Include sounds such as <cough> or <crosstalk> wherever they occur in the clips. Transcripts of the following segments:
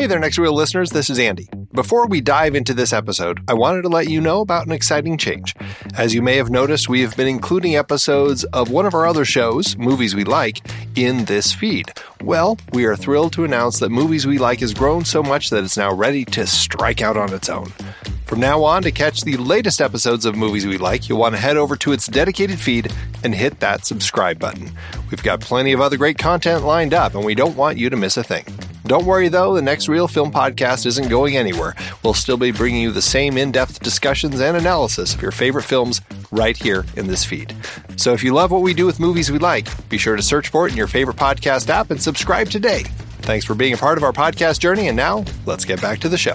Hey there, Next Reel listeners. This is Andy. Before we dive into this episode, I wanted to let you know about an exciting change. As you may have noticed, we have been including episodes of one of our other shows, Movies We Like, in this feed. Well, we are thrilled to announce that Movies We Like has grown so much that it's now ready to strike out on its own. From now on, to catch the latest episodes of Movies We Like, you'll want to head over to its dedicated feed and hit that subscribe button. We've got plenty of other great content lined up, and we don't want you to miss a thing. Don't worry though, the next Reel Film Podcast isn't going anywhere. We'll still be bringing you the same in depth discussions and analysis of your favorite films right here in this feed. So if you love what we do with Movies We Like, be sure to search for it in your favorite podcast app and subscribe today. Thanks for being a part of our podcast journey, and now let's get back to the show.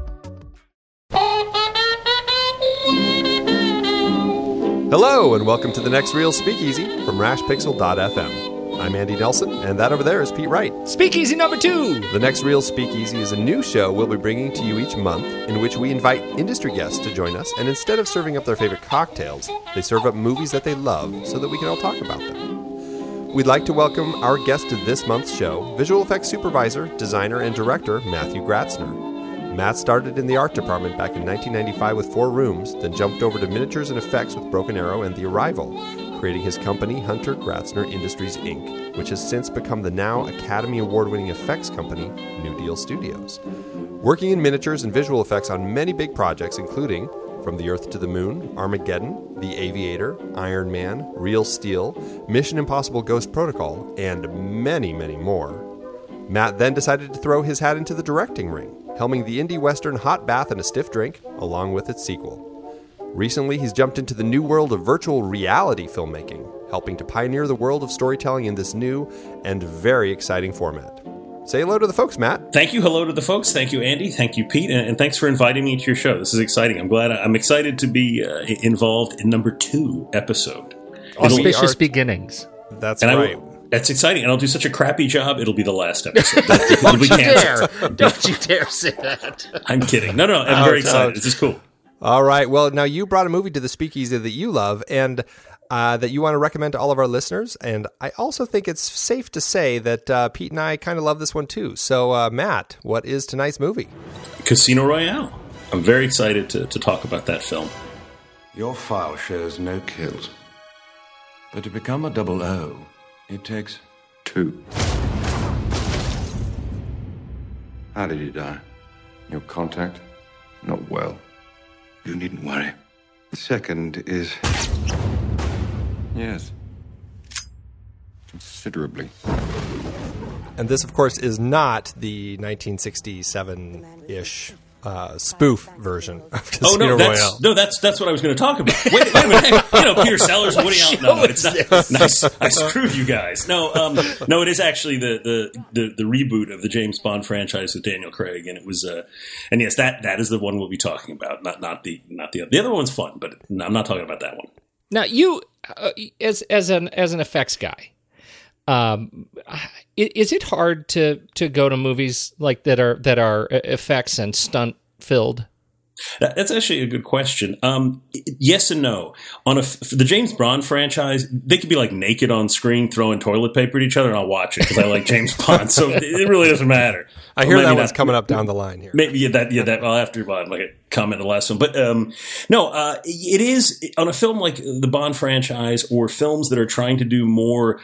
Hello, and welcome to the next Reel Speakeasy from RashPixel.fm. I'm Andy Nelson, and that over there is Pete Wright. Speakeasy number two! The next Reel Speakeasy is a new show we'll be bringing to you each month in which we invite industry guests to join us, and instead of serving up their favorite cocktails, they serve up movies that they love so that we can all talk about them. We'd like to welcome our guest to this month's show, visual effects supervisor, designer, and director Matthew Gratzner. Matt started in the art department back in 1995 with four rooms, then jumped over to miniatures and effects with Broken Arrow and The Arrival, creating his company, Hunter Gratzner Industries Inc., which has since become the now Academy Award winning effects company, New Deal Studios. Working in miniatures and visual effects on many big projects, including From the Earth to the Moon, Armageddon, The Aviator, Iron Man, Real Steel, Mission Impossible Ghost Protocol, and many, many more. Matt then decided to throw his hat into the directing ring, helming the indie western Hot Bath and a Stiff Drink, along with its sequel. Recently, he's jumped into the new world of virtual reality filmmaking, helping to pioneer the world of storytelling in this new and very exciting format. Say hello to the folks, Matt. Thank you. Hello to the folks. Thank you, Andy. Thank you, Pete. And, and thanks for inviting me to your show. This is exciting. I'm glad. I'm excited to be uh, involved in number two episode. Auspicious beginnings. That's And right. will- That's exciting. And I'll do such a crappy job, it'll be the last <laughs> episode. It'll Don't be you canceled. dare! Don't you dare say that! I'm kidding. No, no, I'm very excited. This is cool. All right. Well, now you brought a movie to the speakeasy that you love and uh, that you want to recommend to all of our listeners. And I also think it's safe to say that uh, Pete and I kind of love this one too. So, uh, Matt, what is tonight's movie? Casino Royale. I'm very excited to, to talk about that film. Your file shows no kills. But to become a double O, it takes two. How did he die? Your contact? Not well. You needn't worry. The second is. Yes. Considerably. And this, of course, is not the 1967 ish uh, spoof version of Oh Casino no, that's Royale. no, that's that's what I was going to talk about. <laughs> Wait, wait a minute, Hey, you know, Peter Sellers, Woody <laughs> Allen. No, no, it's not. Nice, I screwed you guys. No, um, no, it is actually the, the the the reboot of the James Bond franchise with Daniel Craig, and it was, uh, and yes, that that is the one we'll be talking about. Not not the not the other. The other one's fun, but I'm not talking about that one. Now, you uh, as as an as an effects guy, um, is it hard to to go to movies like that are that are uh, effects and stunt filled? That- That's actually a good question. Um, yes and no. On a, for the James Bond franchise, they could be like naked on screen throwing toilet paper at each other, and I'll watch it because I like James Bond. So it it really doesn't matter. I hear maybe that one's not- coming up down the line here. Maybe yeah, that yeah that well after Bond like a comment on the last one, but um, no, uh, it is on a film like the Bond franchise or films that are trying to do more.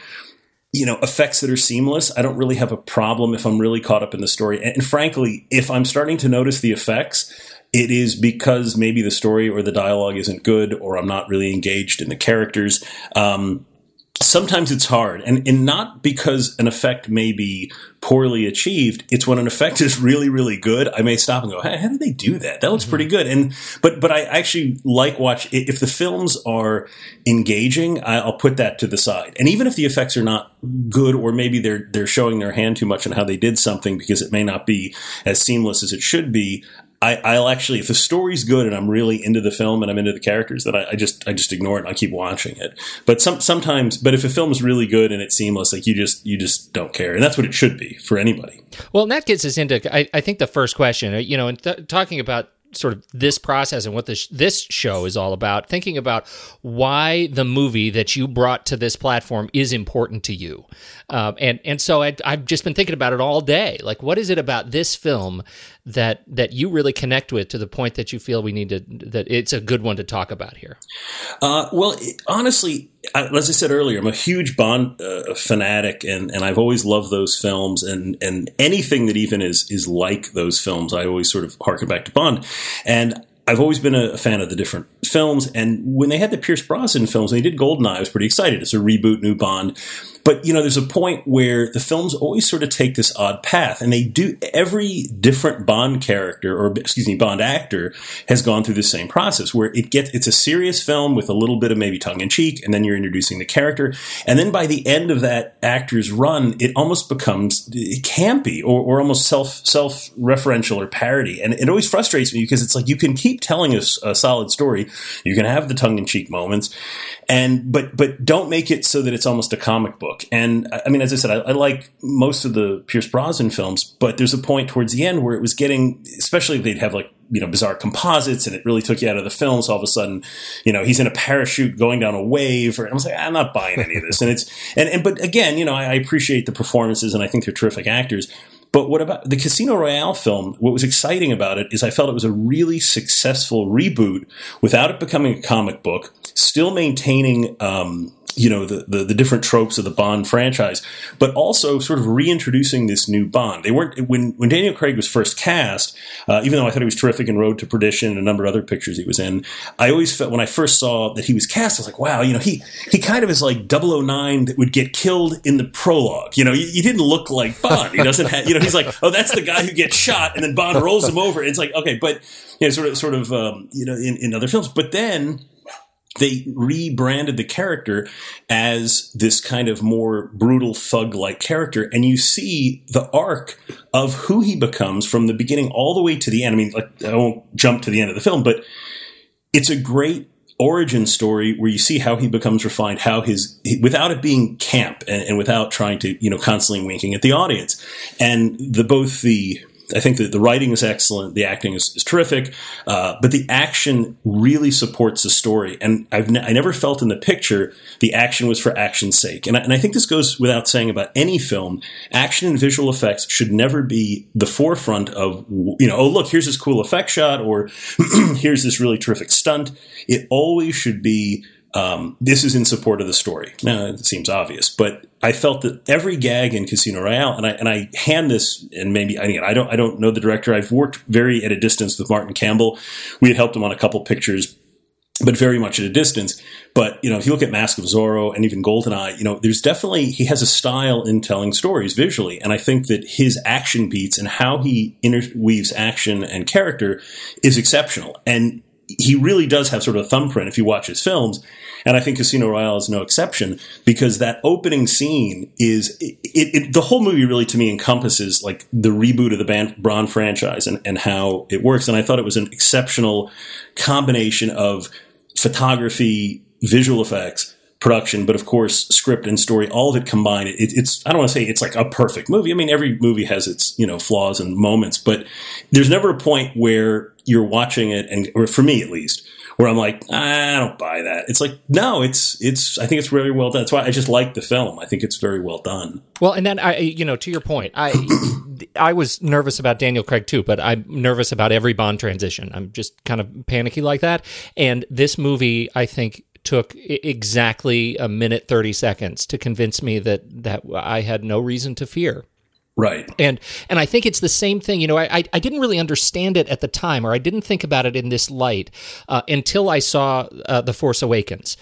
You know, effects that are seamless. I don't really have a problem if I'm really caught up in the story. And, frankly, if I'm starting to notice the effects, it is because maybe the story or the dialogue isn't good, or I'm not really engaged in the characters. Um, sometimes it's hard and, and not because an effect may be poorly achieved it's when an effect <laughs> is really really good i may stop and go hey how did they do that? That looks pretty mm-hmm. good. And but but i actually like watch if the films are engaging i'll put that to the side. And even if the effects are not good or maybe they're they're showing their hand too much on how they did something because it may not be as seamless as it should be I, I'll actually, if the story's good and I'm really into the film and I'm into the characters, that I, I just I just ignore it and I keep watching it. But some sometimes, but if a film is really good and it's seamless, like you just you just don't care, and that's what it should be for anybody. Well, and that gets us into, I, I think, the first question. uh, You know, and th- talking about sort of this process and what this this show is all about, thinking about why the movie that you brought to this platform is important to you, um, and and so I, I've just been thinking about it all day. Like, what is it about this film that that you really connect with to the point that you feel we need to that it's a good one to talk about here? Uh, well, honestly, I, as I said earlier, I'm a huge Bond uh, fanatic, and, and I've always loved those films, and, and anything that even is is like those films, I always sort of harken back to Bond, and. I've always been a fan of the different films, and when they had the Pierce Brosnan films, and they did Goldeneye, I was pretty excited. It's a reboot, new Bond, but you know, there's a point where the films always sort of take this odd path, and they do. Every different Bond character, or excuse me, Bond actor, has gone through the same process where it gets it's a serious film with a little bit of maybe tongue in cheek, and then you're introducing the character, and then by the end of that actor's run, it almost becomes campy or, or almost self self referential or parody, and it always frustrates me because it's like you can keep telling us a, solid story, you can have the tongue in cheek moments, and but but don't make it so that it's almost a comic book. And I mean, as I said, I, I like most of the Pierce Brosnan films, but there's a point towards the end where it was getting, especially if they'd have like you know bizarre composites, and it really took you out of the film. So all of a sudden, you know, he's in a parachute going down a wave, or I was like, I'm not buying any of this. And it's and and but again, you know, I, I appreciate the performances, and I think they're terrific actors. But what about the Casino Royale film? What was exciting about it is I felt it was a really successful reboot without it becoming a comic book, still maintaining, um, you know, the, the, the different tropes of the Bond franchise, but also sort of reintroducing this new Bond. They weren't when when Daniel Craig was first cast, uh, even though I thought he was terrific in Road to Perdition and a number of other pictures he was in. I always felt when I first saw that he was cast, I was like, wow, you know, he he kind of is like 009 that would get killed in the prologue. You know, he, didn't look like Bond. He doesn't have, you know, he's like, oh, that's the guy who gets shot, and then Bond rolls him over. It's like, okay, but you know, sort of, sort of, um, you know, in, in other films, but then they rebranded the character as this kind of more brutal thug like character. And you see the arc of who he becomes from the beginning all the way to the end. I mean like i won't jump to the end of the film but it's a great origin story where you see how he becomes refined how his without it being camp and, and without trying to you know constantly winking at the audience. And the both the I think that the writing is excellent, the acting is, is terrific, uh, but the action really supports the story. And I've ne- I never felt in the picture the action was for action's sake. And I, and I think this goes without saying about any film. Action and visual effects should never be the forefront of you know. Oh, look, here's this cool effect shot, or <clears throat> here's this really terrific stunt. It always should be um, this is in support of the story. Now, it seems obvious, but I felt that every gag in Casino Royale, and I and I hand this, and maybe again, I don't I don't know the director. I've worked very at a distance with Martin Campbell. We had helped him on a couple pictures. but very much at a distance. But you know, if you look at Mask of Zorro and even Goldeneye, you know, there's definitely he has a style in telling stories visually, and I think that his action beats and how he interweaves action and character is exceptional. And he really does have sort of a thumbprint if you watch his films. And I think Casino Royale is no exception because that opening scene is it, it, the whole movie really to me encompasses like the reboot of the Bond franchise and, and how it works. And I thought it was an exceptional combination of photography, visual effects, production, but of course, script and story, all of it combined. It, it's, I don't want to say it's like a perfect movie. I mean, every movie has its, you know, flaws and moments, but there's never a point where you're watching it and, or for me at least, where I'm like, ah, I don't buy that. It's like, no, it's, it's, I think it's really well done. That's why I just like the film. I think it's very well done. Well, and then I, you know, to your point, I, I was nervous about Daniel Craig too, but I'm nervous about every Bond transition. I'm just kind of panicky like that. And this movie, I think, took exactly a minute 30 seconds to convince me that that I had no reason to fear Right. And and I think it's the same thing. You know, I I didn't really understand it at the time, or I didn't think about it in this light uh, until I saw uh, The Force Awakens.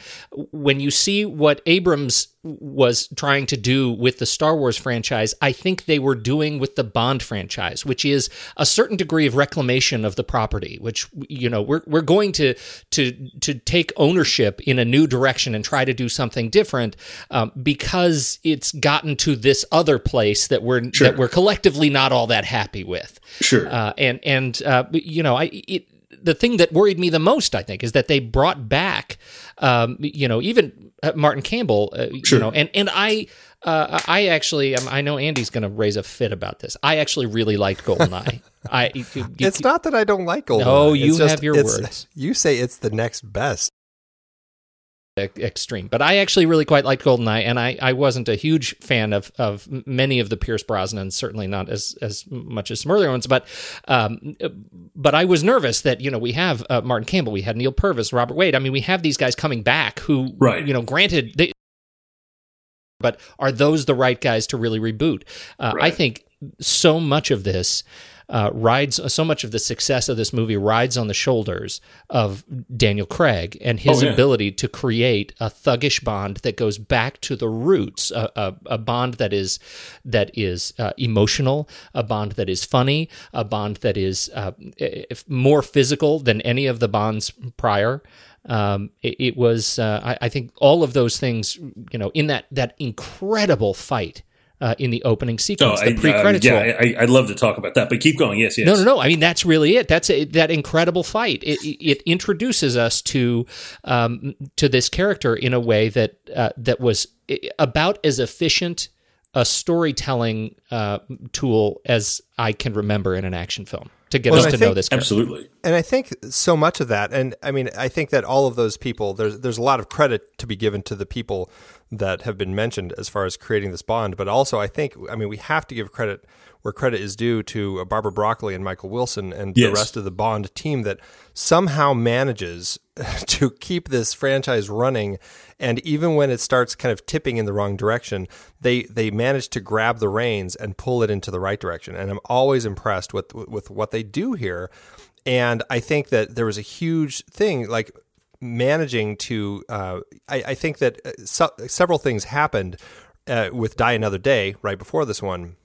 When you see what Abrams was trying to do with the Star Wars franchise, I think they were doing with the Bond franchise, which is a certain degree of reclamation of the property, which you know we're we're going to to to take ownership in a new direction and try to do something different um, because it's gotten to this other place that we're sure. that we're collectively not all that happy with. Sure, uh, and and uh, you know I. It, the thing that worried me the most, I think, is that they brought back, um, you know, even uh, Martin Campbell, uh, sure. you know, and and I. Uh, I actually, um, I know Andy's going to raise a fit about this. I actually really liked Goldeneye. <laughs> I, you, you, it's not that I don't like Goldeneye. No, you it's have just, your words. <laughs> You say it's the next best extreme. But I actually really quite liked Goldeneye, and I, I wasn't a huge fan of, of many of the Pierce Brosnan, certainly not as as much as some earlier ones. But um, but I was nervous that you know we have uh, Martin Campbell, we had Neal Purvis, Robert Wade. I mean, we have these guys coming back who, right. you know, granted they. But are those the right guys to really reboot? Uh, right. I think so much of this uh, rides so much of the success of this movie rides on the shoulders of Daniel Craig and his oh, yeah. ability to create a thuggish Bond that goes back to the roots, a, a, a Bond that is that is uh, emotional, a Bond that is funny, a Bond that is uh, more physical than any of the Bonds prior. Um, it, it, was, uh, I, I, think, all of those things, you know, in that that incredible fight uh, in the opening sequence, oh, the pre-credits. Uh, yeah, I, would love to talk about that, but keep going. Yes, yes. No, no, no. I mean, that's really it. That's a, that incredible fight. It, it introduces us to um, to this character in a way that uh, that was about as efficient a storytelling uh, tool as I can remember in an action film to get well, us to think, know this. Character. Absolutely, and I think so much of that, and I mean, I think that all of those people, there's there's a lot of credit to be given to the people that have been mentioned as far as creating this bond. But also, I think, I mean, we have to give credit where credit is due to uh, Barbara Broccoli and Michael Wilson and yes. the rest of the Bond team that somehow manages <laughs> to keep this franchise running. And even when it starts kind of tipping in the wrong direction, they they manage to grab the reins and pull it into the right direction. And I'm always impressed with with what they do here. And I think that there was a huge thing like managing to, uh, I, I, think that uh, so, several things happened uh, with Die Another Day right before this one,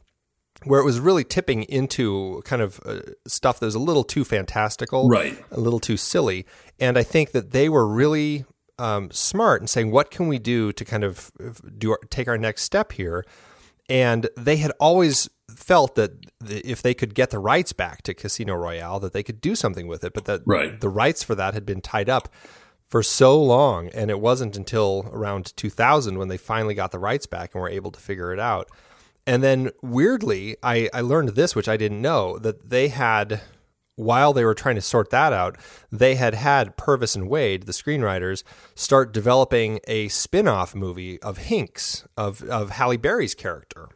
where it was really tipping into kind of uh, stuff that was a little too fantastical, right, a little too silly, and I think that they were really um, smart in saying, "What can we do to kind of do our, take our next step here?" And they had always felt that if they could get the rights back to Casino Royale, that they could do something with it, but that right. the rights for that had been tied up for so long. And it wasn't until around 2000 when they finally got the rights back and were able to figure it out. And then weirdly, I, I learned this, which I didn't know, that they had, while they were trying to sort that out, they had had Purvis and Wade, the screenwriters, start developing a spin off movie of Hinx, of, of Halle Berry's character.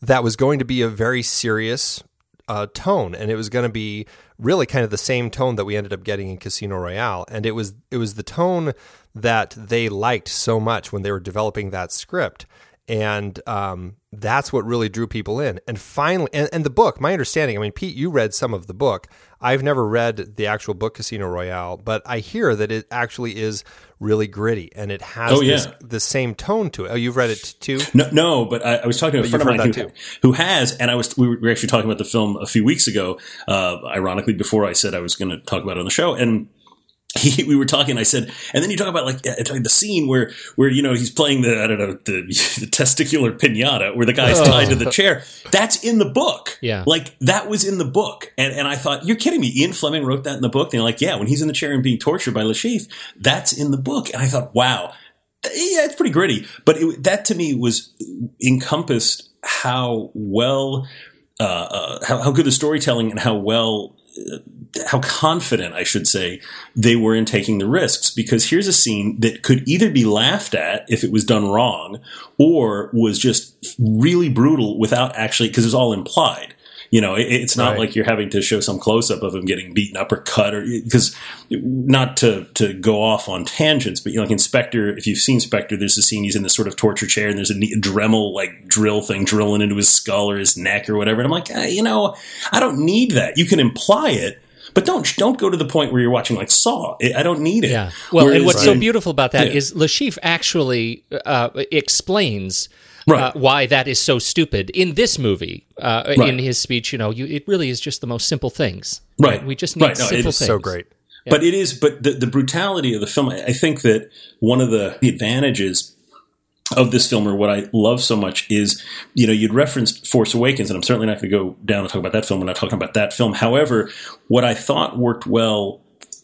That was going to be a very serious uh, tone, and it was going to be really kind of the same tone that we ended up getting in Casino Royale, and it was it was the tone that they liked so much when they were developing that script. And um, that's what really drew people in. And finally, and, and the book, my understanding, I mean, Pete, you read some of the book. I've never read the actual book Casino Royale, but I hear that it actually is really gritty and it has Oh, this, yeah. the same tone to it. Oh, you've read it too? No, no, but I, I was talking to a But friend of mine who, who has, and I was we were actually talking about the film a few weeks ago. Uh, ironically, before I said I was going to talk about it on the show, and <laughs> he, we were talking. I said, and then you talk about like uh, the scene where where you know he's playing the I don't know the, <laughs> the testicular pinata where the guy's tied to the chair. That's in the book. Yeah. like that was in the book, and and I thought you're kidding me. Ian Fleming wrote that in the book. And they're like, yeah, when he's in the chair and being tortured by Le Chiffre, that's in the book. And I thought, wow, yeah, it's pretty gritty. But it, that to me was encompassed how well, uh, uh, how, how good the storytelling and how well, uh, how confident I should say they were in taking the risks. Because here's a scene that could either be laughed at if it was done wrong, or was just really brutal without actually because it's all implied. You know, it, it's not Right. like you're having to show some close up of him getting beaten up or cut, or because not to to go off on tangents, but you know, like Inspector, if you've seen Spectre, there's a scene he's in this sort of torture chair, and there's a Dremel like drill thing drilling into his skull or his neck or whatever. And I'm like, ah, you know, I don't need that. You can imply it. But don't don't go to the point where you're watching like Saw. I don't need it. Yeah. Well, and Whereas what's so beautiful about that Yeah. is Le Chiffre actually uh, explains Right. uh, why that is so stupid in this movie. Uh, Right. In his speech, you know, you, it really is just the most simple things. Right. We just need Right. No, simple it's things. So great. But it is, but the, the brutality of the film, I I think that one of the, the advantages of this film, or what I love so much, is you know you'd referenced Force Awakens, and I'm certainly not going to go down and talk about that film. We're not talking about that film. However, what I thought worked well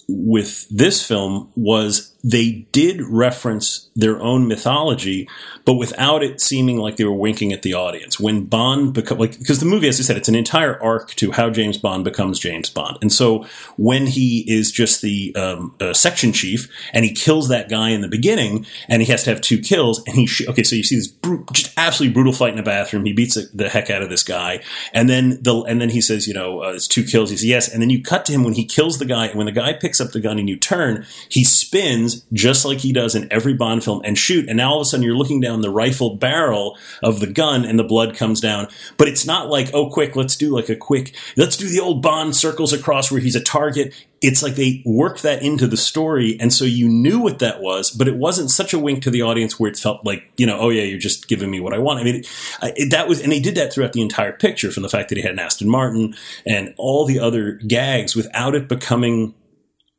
with this film was they did reference their own mythology, but without it seeming like they were winking at the audience. When Bond become like because the movie, as I said, it's an entire arc to how James Bond becomes James Bond, and so when he is just the um, uh, section chief and he kills that guy in the beginning, and he has to have two kills, and he sh- okay, so you see this bru- just absolutely brutal fight in a bathroom. He beats the, the heck out of this guy, and then the and then he says, you know, uh, it's two kills. He says yes, and then you cut to him when he kills the guy, and when the guy picks up the gun and you turn, he spins just like he does in every Bond film and shoot, and now all of a sudden you're looking down the rifled barrel of the gun and the blood comes down, but it's not like oh quick, let's do like a quick, let's do the old Bond circles across where he's a target. It's like they worked that into the story, and so you knew what that was, but it wasn't such a wink to the audience where it felt like you know, oh yeah, you're just giving me what I want. I mean, it, that was, and they did that throughout the entire picture, from the fact that he had an Aston Martin and all the other gags, without it becoming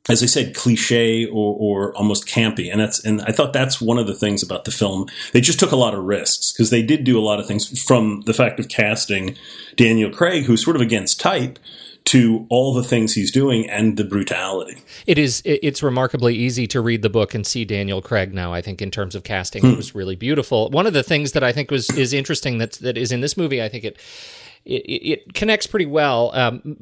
as I said, cliche or, or almost campy. And that's, and I thought that's one of the things about the film. They just took a lot of risks because they did do a lot of things from the fact of casting Daniel Craig, who's sort of against type, to all the things he's doing and the brutality. It is. It's remarkably easy to read the book and see Daniel Craig now. I think in terms of casting, it was really beautiful. One of the things that I think was is interesting that that is in this movie. I think it it, it connects pretty well. Um,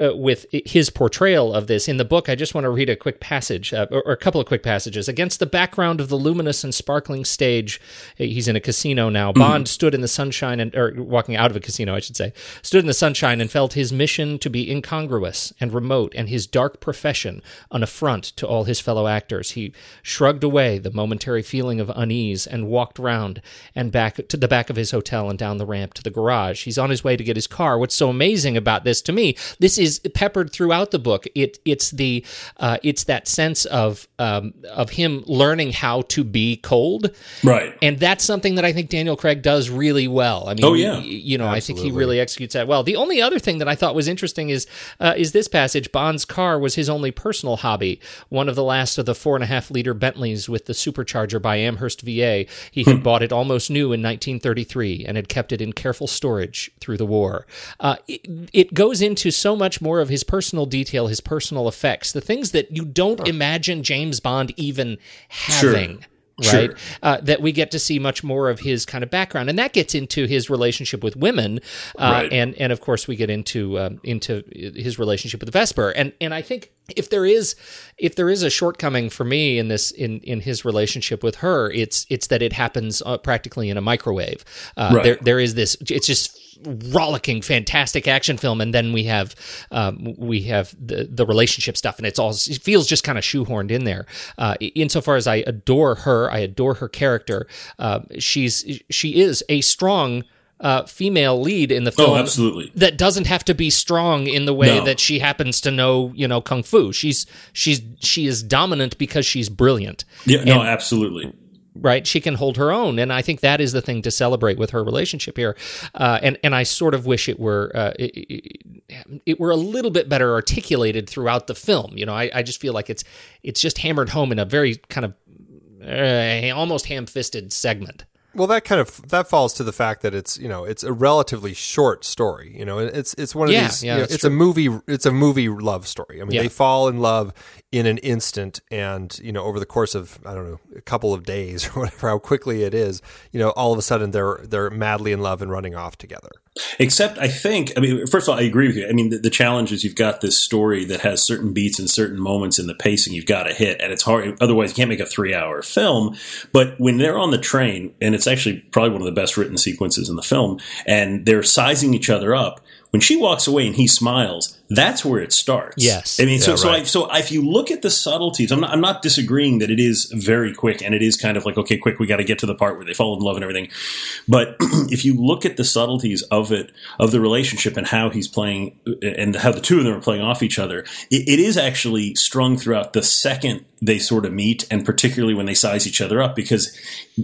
uh, with his portrayal of this in the book, I just want to read a quick passage, uh, or, or a couple of quick passages. Against the background of the luminous and sparkling stage, uh, he's in a casino now. Bond stood in the sunshine and, or walking out of a casino, I should say, stood in the sunshine and felt his mission to be incongruous and remote, and his dark profession an affront to all his fellow actors. He shrugged away the momentary feeling of unease and walked round and back to the back of his hotel and down the ramp to the garage. He's on his way to get his car. What's so amazing about this to me, this is peppered throughout the book. It it's the uh, it's that sense of um, of him learning how to be cold, Right. and that's something that I think Daniel Craig does really well. I mean, Oh, yeah. you know, I think he really executes that well. The only other thing that I thought was interesting is uh, is this passage. Bond's car was his only personal hobby. One of the last of the four and a half liter Bentleys with the supercharger by Amherst Villiers. He had bought it almost new in 1933 and had kept it in careful storage through the war. Uh, it, it goes into so much more of his personal detail, his personal effects, the things that you don't imagine James Bond even having Sure. right? Uh, that we get to see much more of his kind of background, and that gets into his relationship with women, uh, Right. and and of course we get into um, into his relationship with Vesper, and and I think if there is if there is a shortcoming for me in this in in his relationship with her, it's it's that it happens uh, practically in a microwave. Uh, Right. There there is this. It's just rollicking, fantastic action film, and then we have um, we have the the relationship stuff, and it's all it feels just kind of shoehorned in there. Uh, insofar as I adore her, I adore her character. Uh, she's she is a strong. Uh, female lead in the film Oh, absolutely. that doesn't have to be strong in the way No. that she happens to know you know kung fu she's she's she is dominant because she's brilliant Yeah, no, absolutely. Right? She can hold her own, and I think that is the thing to celebrate with her relationship here. Uh, and and I sort of wish it were uh, it, it, it were a little bit better articulated throughout the film. You know, I, I just feel like it's it's just hammered home in a very kind of uh, almost ham-fisted segment. Well, that kind of that falls to the fact that it's you know it's a relatively short story. You know, it's it's one of Yeah, these. yeah, you know, it's a movie. It's a movie love story. I mean, Yeah. they fall in love in an instant, and you know, over the course of I don't know a couple of days <laughs> or whatever, how quickly it is. You know, all of a sudden they're they're madly in love and running off together. Except, I think, I mean, first of all, I agree with you. I mean, the, the challenge is you've got this story that has certain beats and certain moments in the pacing you've got to hit, and it's hard. Otherwise, you can't make a three-hour film. But when they're on the train, and it's actually probably one of the best written sequences in the film, and they're sizing each other up. When she walks away and he smiles, that's where it starts. Yes. I mean, so Yeah, so. I, so if you look at the subtleties, I'm not, I'm not disagreeing that it is very quick and it is kind of like okay, quick, we got to get to the part where they fall in love and everything. But <clears throat> if you look at the subtleties of it, of the relationship and how he's playing and how the two of them are playing off each other, it, it is actually strung throughout the second they sort of meet, and particularly when they size each other up. Because,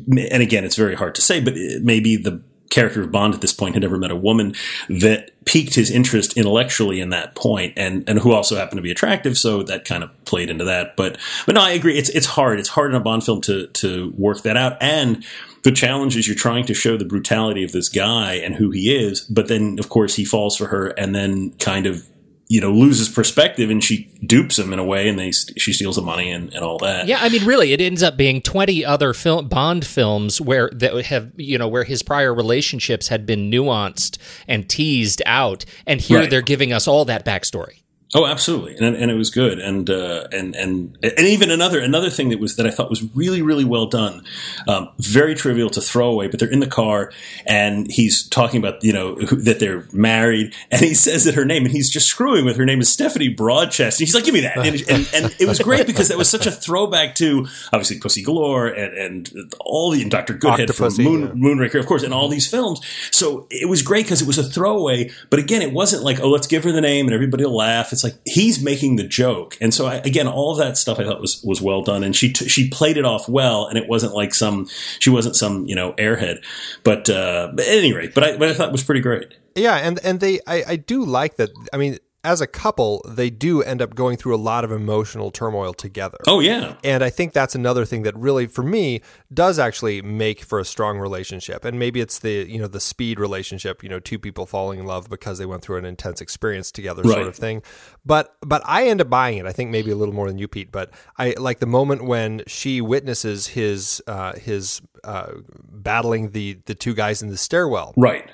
and again, it's very hard to say, but it- maybe the character of Bond at this point had never met a woman that piqued his interest intellectually in that point and and who also happened to be attractive so that kind of played into that. But but no I agree. It's it's hard. It's hard in a Bond film to to work that out. And the challenge is you're trying to show the brutality of this guy and who he is but then of course he falls for her and then kind of you know loses perspective and she dupes him in a way and they she steals the money and, and all that Yeah, I mean, really, it ends up being twenty other film Bond films where that have you know where his prior relationships had been nuanced and teased out, and here Right. they're giving us all that backstory. Oh, absolutely, and and it was good, and uh, and and and even another another thing that was that I thought was really really well done, um, very trivial to throw away, but they're in the car and he's talking about you know who, that they're married, and he says that her name, and he's just screwing with her name is Stephanie Broadchest, and he's like, give me that, and, and, and it was great because that was such a throwback to obviously Pussy Galore and and all the and Doctor Goodhead from Moon, yeah. Moonraker, of course, and all these films. So it was great because it was a throwaway, but again, it wasn't like, oh, let's give her the name and everybody will laugh. It's like he's making the joke, and so I, again, all of that stuff I thought was was well done, and she t- she played it off well, and it wasn't like some she wasn't some you know airhead, but, uh, at any rate, but I but I thought it was pretty great. Yeah, and and they I, I do like that. I mean, as a couple, they do end up going through a lot of emotional turmoil together. Oh yeah, And I think that's another thing that really, for me, does actually make for a strong relationship. And maybe it's the you know the speed relationship, you know, two people falling in love because they went through an intense experience together, sort of thing. But but I end up buying it. I think maybe a little more than you, Pete. But I like the moment when she witnesses his uh, his uh, battling the the two guys in the stairwell right.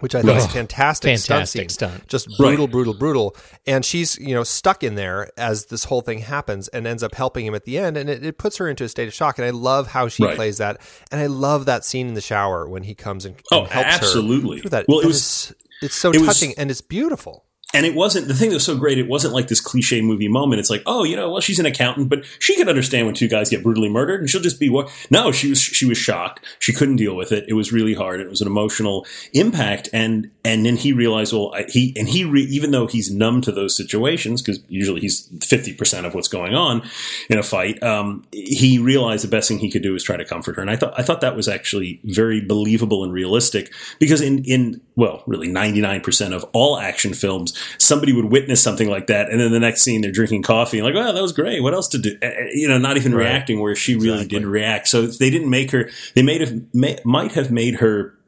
Which I think is a fantastic, stunt Fantastic scene. stunt. Just brutal, Right. brutal, brutal. And she's, you know, stuck in there as this whole thing happens and ends up helping him at the end. And it, it puts her into a state of shock. And I love how she Right. plays that. And I love that scene in the shower when he comes and, and Oh, helps absolutely. her. through That. Well, it was- it's so it was- touching and it's beautiful. And it wasn't the thing that was so great. It wasn't like this cliche movie moment. It's like, oh, you know, well, she's an accountant, but she can understand when two guys get brutally murdered, and she'll just be what? No, she was she was shocked. She couldn't deal with it. It was really hard. It was an emotional impact, and and then he realized, well, I, he and he re, even though he's numb to those situations because usually he's fifty percent of what's going on in a fight. Um, he realized the best thing he could do is try to comfort her, and I thought I thought that was actually very believable and realistic because in in well, really ninety nine percent of all action films, somebody would witness something like that, and then the next scene they're drinking coffee and like, "Wow, that was great. What else to do?" Uh, uh, You know, not even reacting where she really did react. So they didn't make her. They made have may, might have made her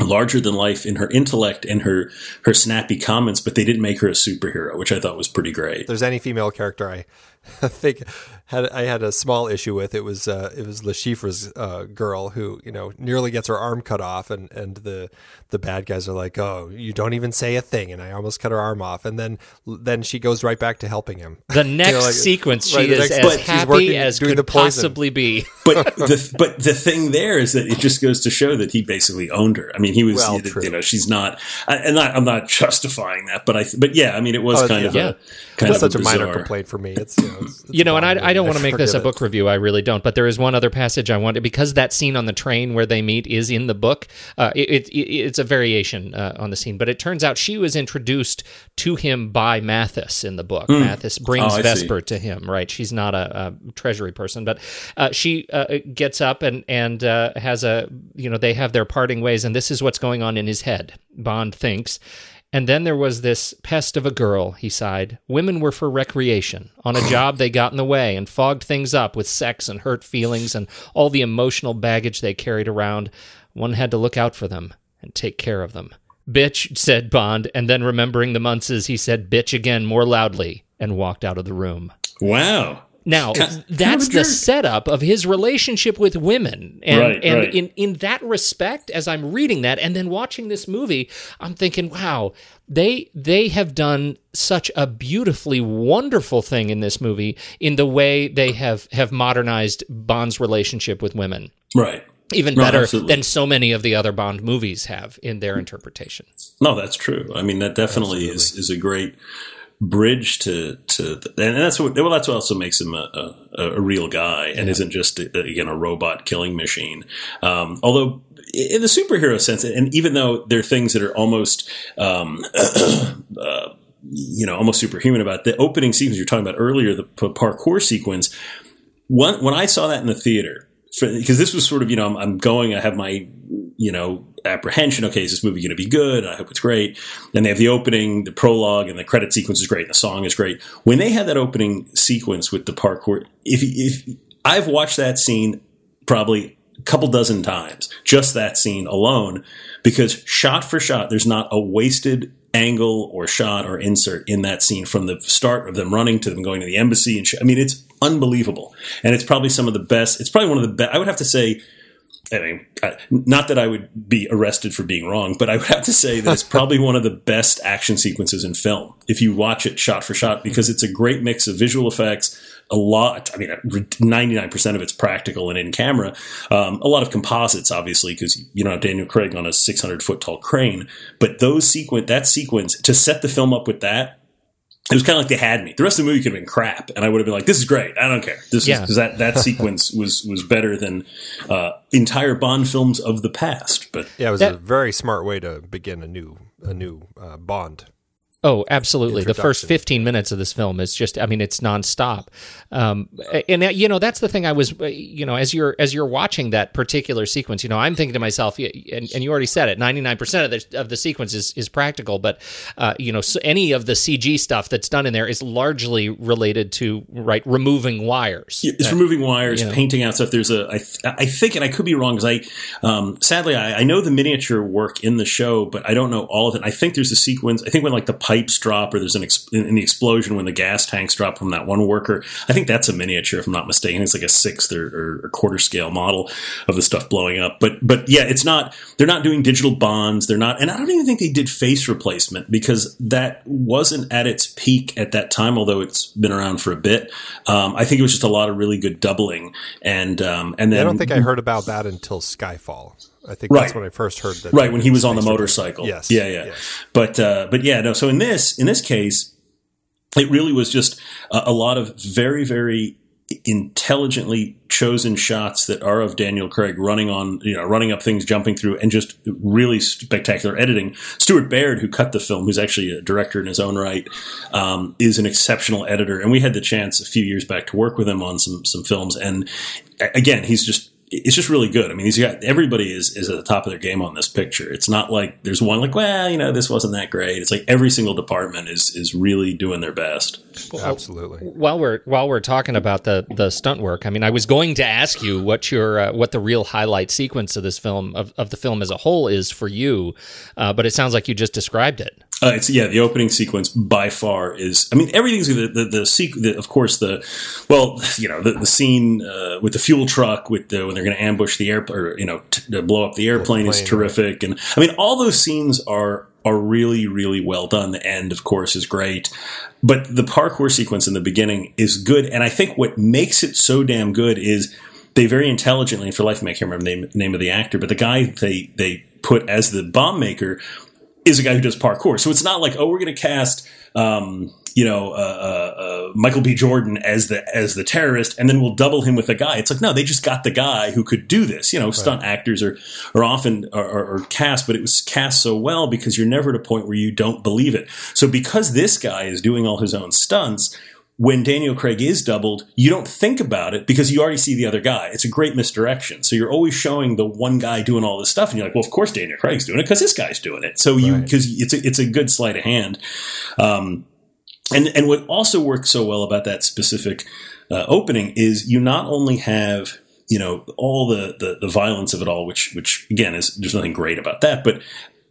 larger than life in her intellect and her her snappy comments, but they didn't make her a superhero, which I thought was pretty great. If there's any female character I <laughs> think had I had a small issue with it was uh, it was Le Chiffre's uh, girl who you know nearly gets her arm cut off and and the the bad guys are like oh you don't even say a thing and I almost cut her arm off and then then she goes right back to helping him. The <laughs> next like- sequence, right, she is next- as but happy working- as doing could the possibly be. <laughs> But the but the thing there is that it just goes to show that he basically owned her. I mean, mean, he was, Well, you, true. you know, she's not, I- and I, I'm not justifying that, but I, but yeah, I mean, it was Oh, kind of yeah. a, kind That's of such a minor complaint for me. It's you know, it's, it's you know, and I, I don't want to make this a book review. I really don't. But there is one other passage I wanted because that scene on the train where they meet is in the book. Uh, it, it, it's a variation uh, on the scene, but it turns out she was introduced to him by Mathis in the book. Mathis brings Oh, I see. Vesper to him. Right? She's not a, a treasury person, but uh, she uh, gets up and and uh, has a you know they have their parting ways, and this is what's going on in his head. Bond thinks. And then there was this pest of a girl, he sighed. Women were for recreation. On a job, they got in the way and fogged things up with sex and hurt feelings and all the emotional baggage they carried around. One had to look out for them and take care of them. Bitch, said Bond, and then remembering the Muntzes, he said bitch again more loudly and walked out of the room. Wow. Now, that's kind of a the setup of his relationship with women. And, Right, and right. in, in that respect, as I'm reading that and then watching this movie, I'm thinking, wow, they they have done such a beautifully wonderful thing in this movie in the way they have have modernized Bond's relationship with women. Right. Even better absolutely. than so many of the other Bond movies have in their interpretation. No, that's true. I mean, that definitely is, is a great bridge to to, the, and that's what well, that's what also makes him a, a, a real guy and isn't just a, again a robot killing machine. Um, although in the superhero sense, and even though there are things that are almost um, <clears throat> uh, you know almost superhuman about the opening sequence you're talking about earlier, the p- parkour sequence. One, when I saw that in the theater, because this was sort of you know I'm, I'm going, I have my you know apprehension. Okay, is this movie going to be good? I hope it's great. Then they have the opening, the prologue, and the credit sequence is great, and the song is great. When they had that opening sequence with the parkour, if if I've watched that scene probably a couple dozen times, just that scene alone, because shot for shot, there's not a wasted angle or shot or insert in that scene from the start of them running to them going to the embassy and sh- I mean it's unbelievable and it's probably some of the best it's probably one of the best I would have to say I mean, not that I would be arrested for being wrong, but I would have to say that it's probably one of the best action sequences in film if you watch it shot for shot because it's a great mix of visual effects, a lot. I mean, ninety nine percent of it's practical and in camera. Um, a lot of composites, obviously, because you don't have Daniel Craig on a six hundred foot tall crane. But those sequence, that sequence, to set the film up with that. It was kind of like they had me. The rest of the movie could have been crap, and I would have been like, "This is great. I don't care." This Yeah. is because that that <laughs> sequence was was better than uh, entire Bond films of the past. But Yeah, it was That- a very smart way to begin a new a new uh, Bond. Oh, absolutely. The first 15 minutes of this film is just I mean it's nonstop. Um and you know that's the thing I was you know as you're as you're watching that particular sequence, you know, I'm thinking to myself and, and you already said it, 99% of the of the sequence is is practical, but uh you know, so any of the CG stuff that's done in there is largely related to right removing wires. It's removing wires, you know. painting out stuff. There's a, I, th- I think, and I could be wrong because I, um, sadly, I, I know the miniature work in the show, but I don't know all of it. I think there's a sequence. I think when like the pipes drop, or there's an ex- in, in explosion when the gas tanks drop from that one worker. I think that's a miniature, if I'm not mistaken. It's like a sixth or, or, or quarter scale model of the stuff blowing up. But but yeah, it's not. They're not doing digital bonds. They're not, and I don't even think they did face replacement because that wasn't at its peak at that time. Although it's been around for a bit, um, I think it was just a lot of really good doubling. And um, and then I don't think I heard about that until Skyfall. I think Right. that's when I first heard that. right when he was on the motorcycle. Yes. yeah, yeah. yes. But uh, but yeah, no. So in this in this case, it really was just a, a lot of very very intelligently chosen shots that are of Daniel Craig running on you know running up things, jumping through, and just really spectacular editing. Stuart Baird, who cut the film, who's actually a director in his own right, um, is an exceptional editor, and we had the chance a few years back to work with him on some some films, and again, he's just it's just really good. I mean, he's got everybody is is at the top of their game on this picture. It's not like there's one like, well, you know, this wasn't that great. It's like every single department is is really doing their best. Absolutely. While we're while we're talking about the the stunt work, I mean, I was going to ask you what your uh, what the real highlight sequence of this film of, of the film as a whole is for you, uh, but it sounds like you just described it. Uh, it's yeah, the opening sequence by far is. I mean, everything's the the, the, sequ- the of course the well, you know, the, the scene uh, with the fuel truck with the when they're going to ambush the air or you know t- to blow up the airplane is terrific, and I mean all those scenes are are really really well done. The end, of course, is great, but the parkour sequence in the beginning is good, and I think what makes it so damn good is they very intelligently, for life, I can't remember the name, name of the actor, but the guy they they put as the bomb maker is a guy who does parkour. So it's not like, oh, we're going to cast, um, you know, uh, uh, uh, Michael B. Jordan as the as the terrorist, and then we'll double him with a guy. It's like no, they just got the guy who could do this. You know, stunt actors are are often are, are, are cast, but it was cast so well because you're never at a point where you don't believe it. So because this guy is doing all his own stunts, when Daniel Craig is doubled, you don't think about it because you already see the other guy. It's a great misdirection. So you're always showing the one guy doing all this stuff, and you're like, well, of course Daniel Craig's doing it because this guy's doing it. So you because it's a, it's a good sleight of hand. Um, and and what also works so well about that specific uh, opening is you not only have you know all the, the the violence of it all, which which again is there's nothing great about that, but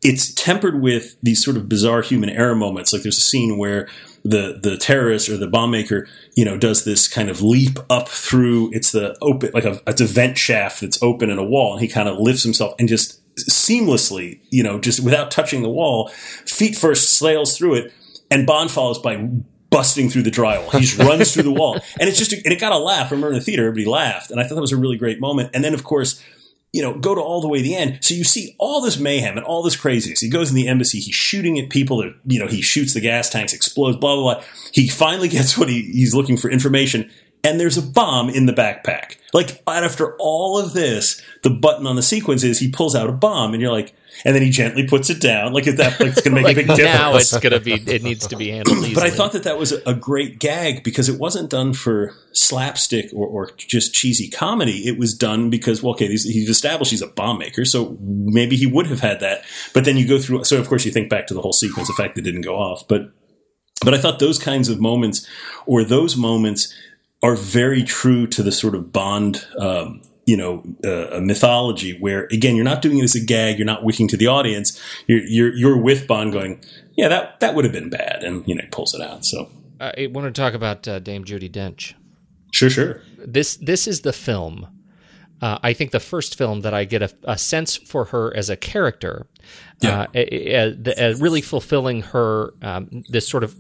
it's tempered with these sort of bizarre human error moments. Like there's a scene where the the terrorist or the bomb maker, you know, does this kind of leap up through. It's the open like a it's a vent shaft that's open in a wall, and he kind of lifts himself and just seamlessly, you know, just without touching the wall, feet first sails through it, and Bond follows by busting through the drywall. He just runs through the wall, <laughs> and it's just and it got a laugh. I remember in the theater, everybody laughed, and I thought that was a really great moment. And then, of course you know, go to all the way to the end. So you see all this mayhem and all this craziness. He goes in the embassy, he's shooting at people that, you know, he shoots the gas tanks, explodes, blah, blah, blah. He finally <laughs> gets what he, he's looking for information. And there's a bomb in the backpack. Like, after all of this, the button on the sequence is he pulls out a bomb, and you're like, and then he gently puts it down. Like, is that like it's going to make <laughs> like a big difference? now it's going to be it needs to be handled easily. But I thought that that was a great gag because it wasn't done for slapstick or, or just cheesy comedy. It was done because, well, okay, he's, he's established he's a bomb maker, so maybe he would have had that. But then you go through, so of course you think back to the whole sequence, the fact that it didn't go off. But but I thought those kinds of moments, or those moments, are very true to the sort of Bond. Um, you know, uh, a mythology where again, you're not doing it as a gag. You're not winking to the audience. You're, you're, you're with Bond going, yeah, that, that would have been bad. And, you know, pulls it out. So I want to talk about uh, Dame Judi Dench. Sure, sure. This, this is the film. Uh, I think the first film that I get a, a sense for her as a character, Yeah. uh, really fulfilling her um, this sort of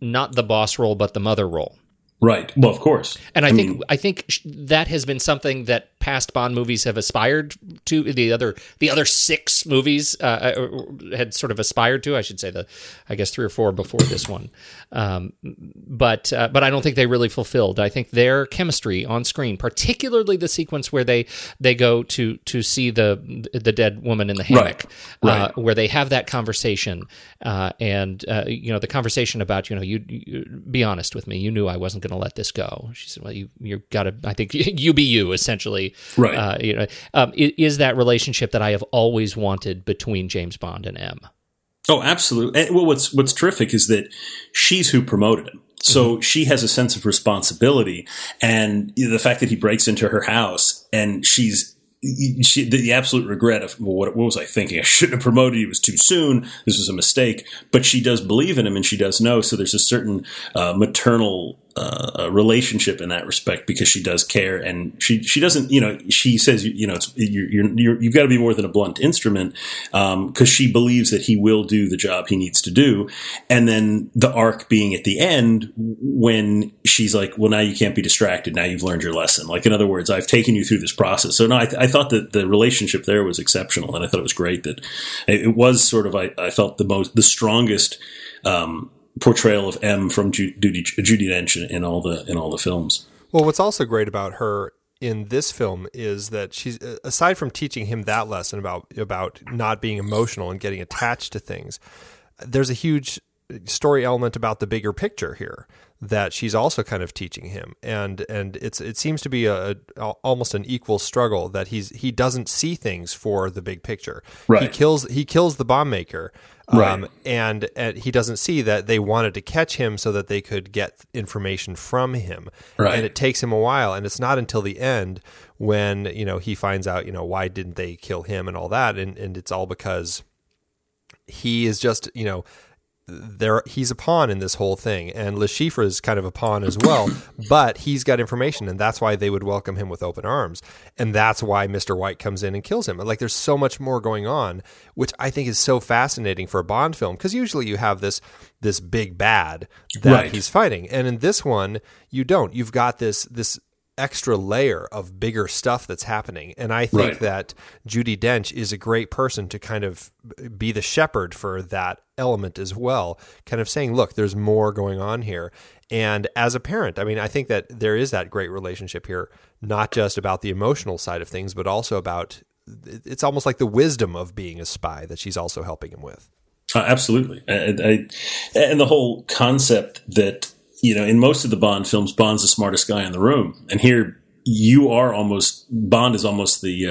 not the boss role but the mother role. Right. Well, of course. And I, think I think sh- that has been something that past Bond movies have aspired to. The other the other six movies uh, had sort of aspired to. I should say the I guess three or four before this one. Um, but uh, but I don't think they really fulfilled. I think their chemistry on screen, particularly the sequence where they they go to to see the the dead woman in the hammock, Right. Uh, where they have that conversation, uh, and uh, you know the conversation about you know you, you be honest with me, you knew I wasn't going to let this go. She said, well you you got to I think <laughs> you be you essentially, Right. Uh, you know, um, i- is that relationship that I have always wanted between James Bond and M. Oh, absolutely. And, well, what's what's terrific is that she's who promoted him. So she has a sense of responsibility, and the fact that he breaks into her house and she's she, the, absolute regret of well, what, what was I thinking? I shouldn't have promoted. He was too soon. This was a mistake. But she does believe in him, and she does know. So there's a certain uh, maternal uh, relationship in that respect because she does care, and she she doesn't. You know, she says you know it's you're, you're, you're you've got to be more than a blunt instrument because she believes that he will do the job he needs to do, and then the arc being at the end when she's like, well, now you can't be distracted. Now you've learned your lesson. Like in other words, I've taken you through this process. So no, I, I thought that the relationship there was exceptional, and I thought it was great that it was sort of I, I felt the most the strongest. Um, portrayal of M from Ju- Judi, Judi Dench in, all the in all the films. Well, what's also great about her in this film is that she's uh, aside from teaching him that lesson about about not being emotional and getting attached to things, there's a huge story element about the bigger picture here that she's also kind of teaching him. And and it's it seems to be a, a almost an equal struggle that he's he doesn't see things for the big picture. He kills he kills the bomb maker um, Right. and, and he doesn't see that they wanted to catch him so that they could get information from him Right. and it takes him a while and it's not until the end when you know he finds out you know why didn't they kill him and all that and and it's all because he is just you know there he's a pawn in this whole thing and Le Chiffre is kind of a pawn as well <clears throat> but he's got information and that's why they would welcome him with open arms and that's why Mr. White comes in and kills him like there's so much more going on which I think is so fascinating for a Bond film because usually you have this this big bad that Right. he's fighting and in this one you don't you've got this this extra layer of bigger stuff that's happening. And I think Right. that Judi Dench is a great person to kind of be the shepherd for that element as well, kind of saying, look, there's more going on here. And as a parent, I mean, I think that there is that great relationship here, not just about the emotional side of things, but also about it's almost like the wisdom of being a spy that she's also helping him with. Uh, absolutely, I, and the whole concept that you know in most of the Bond films, Bond's the smartest guy in the room, and here you are almost Bond is almost the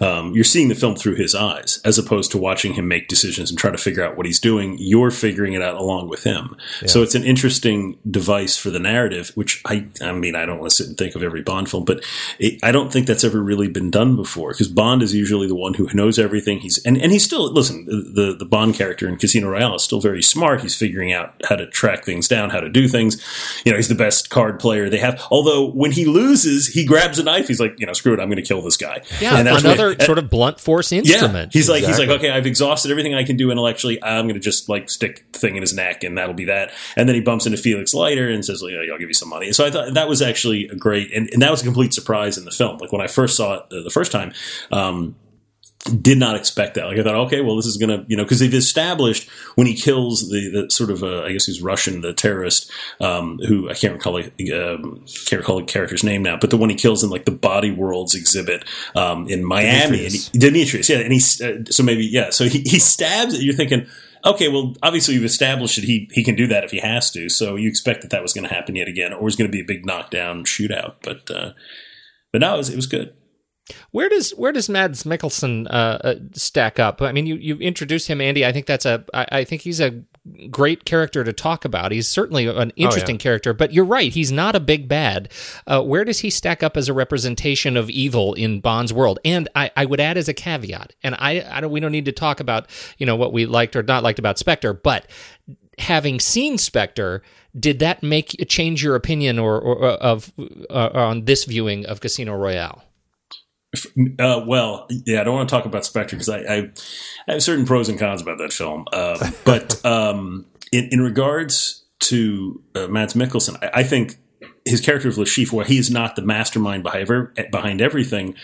uh, um, you're seeing the film through his eyes as opposed to watching him make decisions and try to figure out what he's doing. You're figuring it out along with him. So it's an interesting device for the narrative, which I I mean I don't want to sit and think of every Bond film, but it, I don't think that's ever really been done before because Bond is usually the one who knows everything. He's and, and he's still listen the the Bond character in Casino Royale is still very smart. He's figuring out how to track things down, how to do things. You know, he's the best card player they have. Although when he loses, he grabs a knife. He's like, you know, screw it, I'm going to kill this guy. Yeah, And that's another what- sort of blunt force yeah, instrument. he's like he's like okay, I've exhausted everything I can do intellectually. I'm going to just like stick the thing in his neck, and that'll be that. And then he bumps into Felix Leiter and says, "Yeah, I'll give you some money." And So I thought that was actually a great, and, and that was a complete surprise in the film. Like when I first saw it the, the first time. Um, did not expect that. Like I thought, okay, well, this is gonna, you know, because they've established when he kills the, the sort of, uh, I guess he's Russian, the terrorist, um, who I can't recall, um, can't recall the character's name now, but the one he kills in like the Body Worlds exhibit um, in Miami, Demetrius. he, Demetrius, yeah, and he's uh, so maybe yeah, so he, he stabs it. You're thinking. Okay, well, obviously you've established that he, he can do that if he has to, so you expect that that was going to happen yet again, or it was going to be a big knockdown shootout. But uh, but no, it was, it was good. Where does where does Mads Mikkelsen uh, uh, stack up? I mean, you you introduced him, Andy. I think that's a I, I think he's a great character to talk about. He's certainly an interesting character, but you're right, he's not a big bad. Uh, where does he stack up as a representation of evil in Bond's world? And I, I would add as a caveat, and I, I don't we don't need to talk about you know what we liked or not liked about Spectre, but having seen Spectre, did that make change your opinion or, or of uh, on this viewing of Casino Royale? Uh, well, yeah, I don't want to talk about Spectre because I, I, I have certain pros and cons about that film. Uh, <laughs> but um, in, in regards to uh, Mads Mikkelsen, I, I think his character of Le Chiffre, where he is not the mastermind behind, behind everything,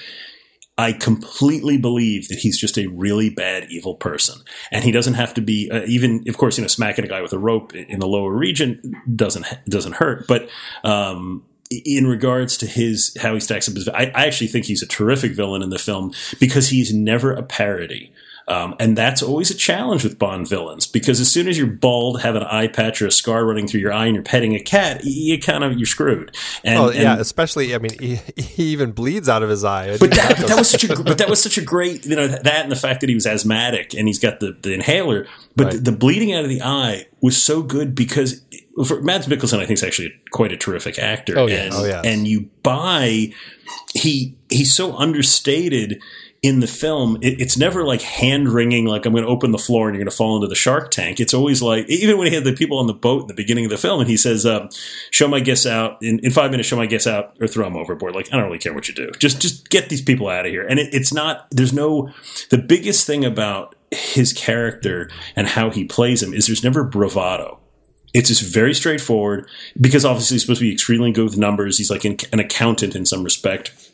I completely believe that he's just a really bad, evil person, and he doesn't have to be. Uh, even, of course, you know, smacking a guy with a rope in the lower region doesn't doesn't hurt. But um, in regards to his how he stacks up his, I, I actually think he's a terrific villain in the film because he's never a parody. Um, and that's always a challenge with Bond villains because as soon as you're bald, have an eye patch or a scar running through your eye, and you're petting a cat, you kind of you're screwed. And, Well, yeah, and- especially I mean, he, <laughs> he even bleeds out of his eye. but that, but that was such a but that was such a great you know that and the fact that he was asthmatic and he's got the, the inhaler, but Right. the, the bleeding out of the eye was so good because for Mads Mikkelsen, I think is actually quite a terrific actor. Oh, yes. and, Oh, yes. and you buy he he's so understated in the film, it, it's never like hand wringing, like I'm going to open the floor and you're going to fall into the shark tank. It's always like, even when he had the people on the boat in the beginning of the film and he says, um, show my guests out in, in five minutes, show my guests out or throw them overboard. Like, I don't really care what you do. Just, just get these people out of here. And it, it's not, there's no, the biggest thing about his character and how he plays him is there's never bravado. It's just very straightforward because obviously he's supposed to be extremely good with numbers. He's like an, an accountant in some respect.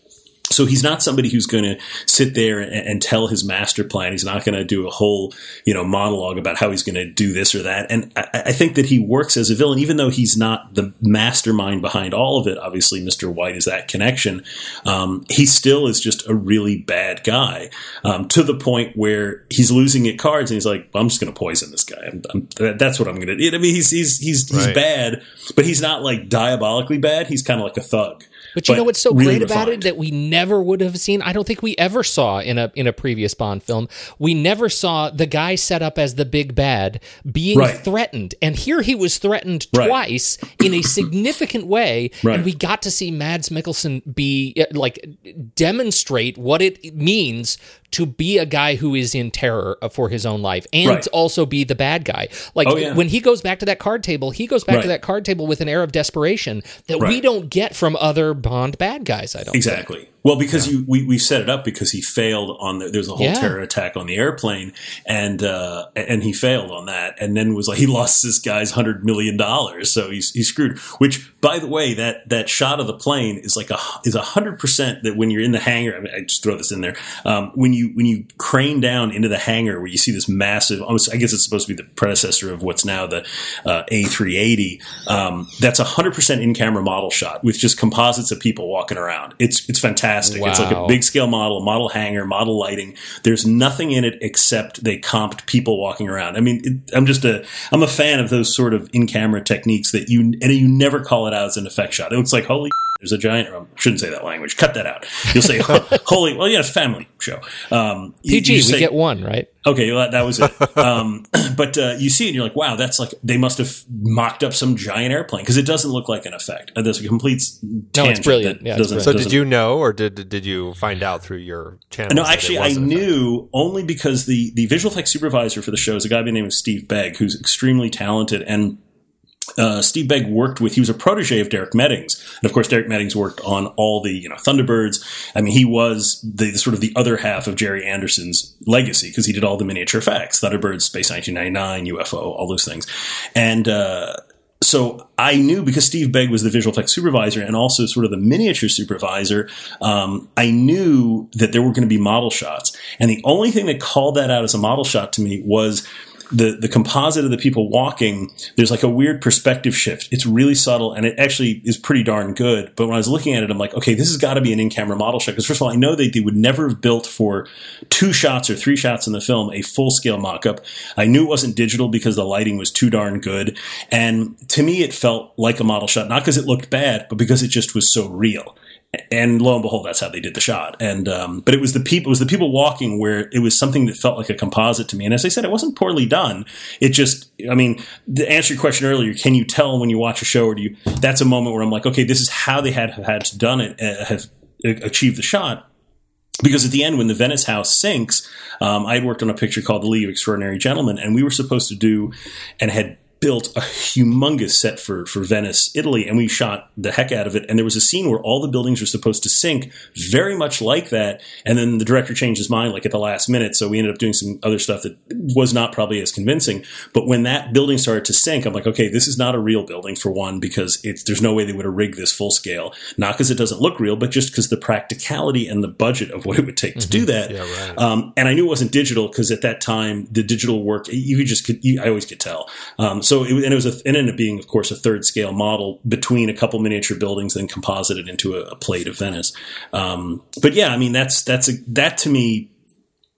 So he's not somebody who's going to sit there and, and tell his master plan. He's not going to do a whole, you know, monologue about how he's going to do this or that. And I, I think that he works as a villain, even though he's not the mastermind behind all of it. Obviously, Mr. White is that connection. Um, he still is just a really bad guy um, to the point where he's losing at cards and he's like, I'm just going to poison this guy. I'm, I'm, that's what I'm going to do. I mean, he's, he's, he's, he's Right. bad, but he's not like diabolically bad. He's kind of like a thug. But you know what's so really great about it that we never would have seen. I don't think we ever saw in a in a previous Bond film. We never saw the guy set up as the big bad being Right. threatened, and here he was threatened Right. twice in a significant way, Right. and we got to see Mads Mikkelsen be uh, like demonstrate what it means to be a guy who is in terror for his own life and Right. also be the bad guy. Like Oh, yeah. when he goes back to that card table, he goes back to that card table with an air of desperation that we don't get from other Bond bad guys. I don't think. Exactly. Well, because you we, we set it up because he failed on the, there's a whole Yeah. terror attack on the airplane and uh, and he failed on that and then was like he lost this guy's hundred million dollars so he's he's screwed. Which by the way that that shot of the plane is like a is a hundred percent that when you're in the hangar I, mean, I just throw this in there um, when you when you crane down into the hangar where you see this massive almost I guess it's supposed to be the predecessor of what's now the uh, A380 um, that's a hundred percent in camera model shot with just composites of people walking around. It's it's fantastic. It's like a big scale model, model hangar, model lighting. There's nothing in it except they comped people walking around. I mean, it, I'm just a I'm a fan of those sort of in camera techniques that you and you never call it out as an effect shot. It looks like holy. There's a giant. I shouldn't say that language. Cut that out. You'll say <laughs> holy. Well, yeah, it's a family show. Um, PG, you we say- get one, right? Okay, well, that, that was it. <laughs> Um, <clears throat> but uh, you see it, and you're like, wow, that's like they must have mocked up some giant airplane because it doesn't look like an effect. Uh, There's a complete tangent brilliant. that Yeah, it's doesn't- brilliant. So did you know, or did did you find out through your channel? No, actually, I was effect? knew only because the the visual effects supervisor for the show is a guy by the name of Steve Begg, who's extremely talented and. Uh, Steve Begg worked with, he was a protege of Derek Meddings. And of course, Derek Meddings worked on all the, you know, Thunderbirds. I mean, he was the sort of the other half of Gerry Anderson's legacy because he did all the miniature effects, Thunderbirds, Space 1999, UFO, all those things. And, uh, so I knew because Steve Begg was the visual effects supervisor and also sort of the miniature supervisor. Um, I knew that there were going to be model shots, and the only thing that called that out as a model shot to me was the the composite of the people walking. There's like a weird perspective shift. It's really subtle, and it actually is pretty darn good. But when I was looking at it, I'm like, okay, this has got to be an in camera model shot because first of all, I know that they would never have built for two shots or three shots in the film a full scale mock up. I knew it wasn't digital because the lighting was too darn good, and to me, it felt like a model shot, not because it looked bad, but because it just was so real and lo and behold, that's how they did the shot. And um, but it was the people, it was the people walking where it was something that felt like a composite to me. And as I said, it wasn't poorly done. It just, I mean, to answer your question earlier, can you tell when you watch a show, or do you? That's a moment where I'm like, okay, this is how they had had done it, uh, have achieved the shot. Because at the end, when the Venice house sinks, um, I had worked on a picture called The League of Extraordinary Gentlemen, and we were supposed to do and had built a humongous set for for Venice, Italy, and we shot the heck out of it. And there was a scene where all the buildings were supposed to sink, very much like that. And then the director changed his mind, like at the last minute. So we ended up doing some other stuff that was not probably as convincing. But when that building started to sink, I'm like, okay, this is not a real building for one, because it's there's no way they would have rigged this full scale. Not because it doesn't look real, but just because the practicality and the budget of what it would take to do that. Um, and I knew it wasn't digital because at that time the digital work you could just could, you, I always could tell. Um, so it, and it was a, it ended up being, of course, a third scale model between a couple miniature buildings, then composited into a, a plate of Venice. Um, but yeah, I mean that's that's a, that to me.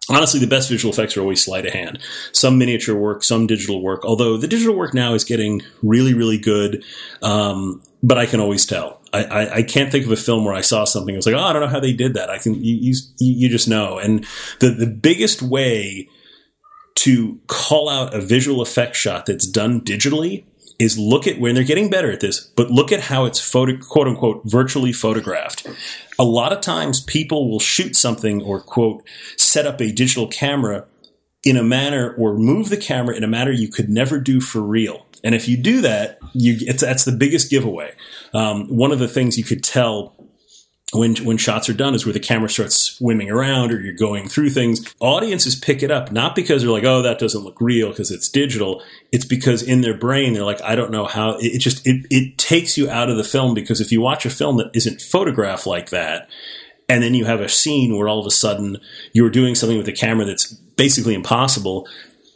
Honestly, the best visual effects are always sleight of hand. Some miniature work, some digital work. Although the digital work now is getting really, really good. Um, but I can always tell. I, I, I can't think of a film where I saw something. I was like, oh, I don't know how they did that. I can, you, you, you just know. And the, the biggest way to call out a visual effect shot that's done digitally is look at when they're getting better at this, but look at how it's photo, quote unquote, virtually photographed. A lot of times people will shoot something or quote, set up a digital camera in a manner or move the camera in a manner you could never do for real. And if you do that, you that's the biggest giveaway. Um, one of the things you could tell when when shots are done is where the camera starts swimming around or you're going through things. Audiences pick it up not because they're like, "Oh, that doesn't look real" because it's digital. It's because in their brain they're like, "I don't know how." It, it just it it takes you out of the film because if you watch a film that isn't photographed like that, and then you have a scene where all of a sudden you're doing something with a camera that's basically impossible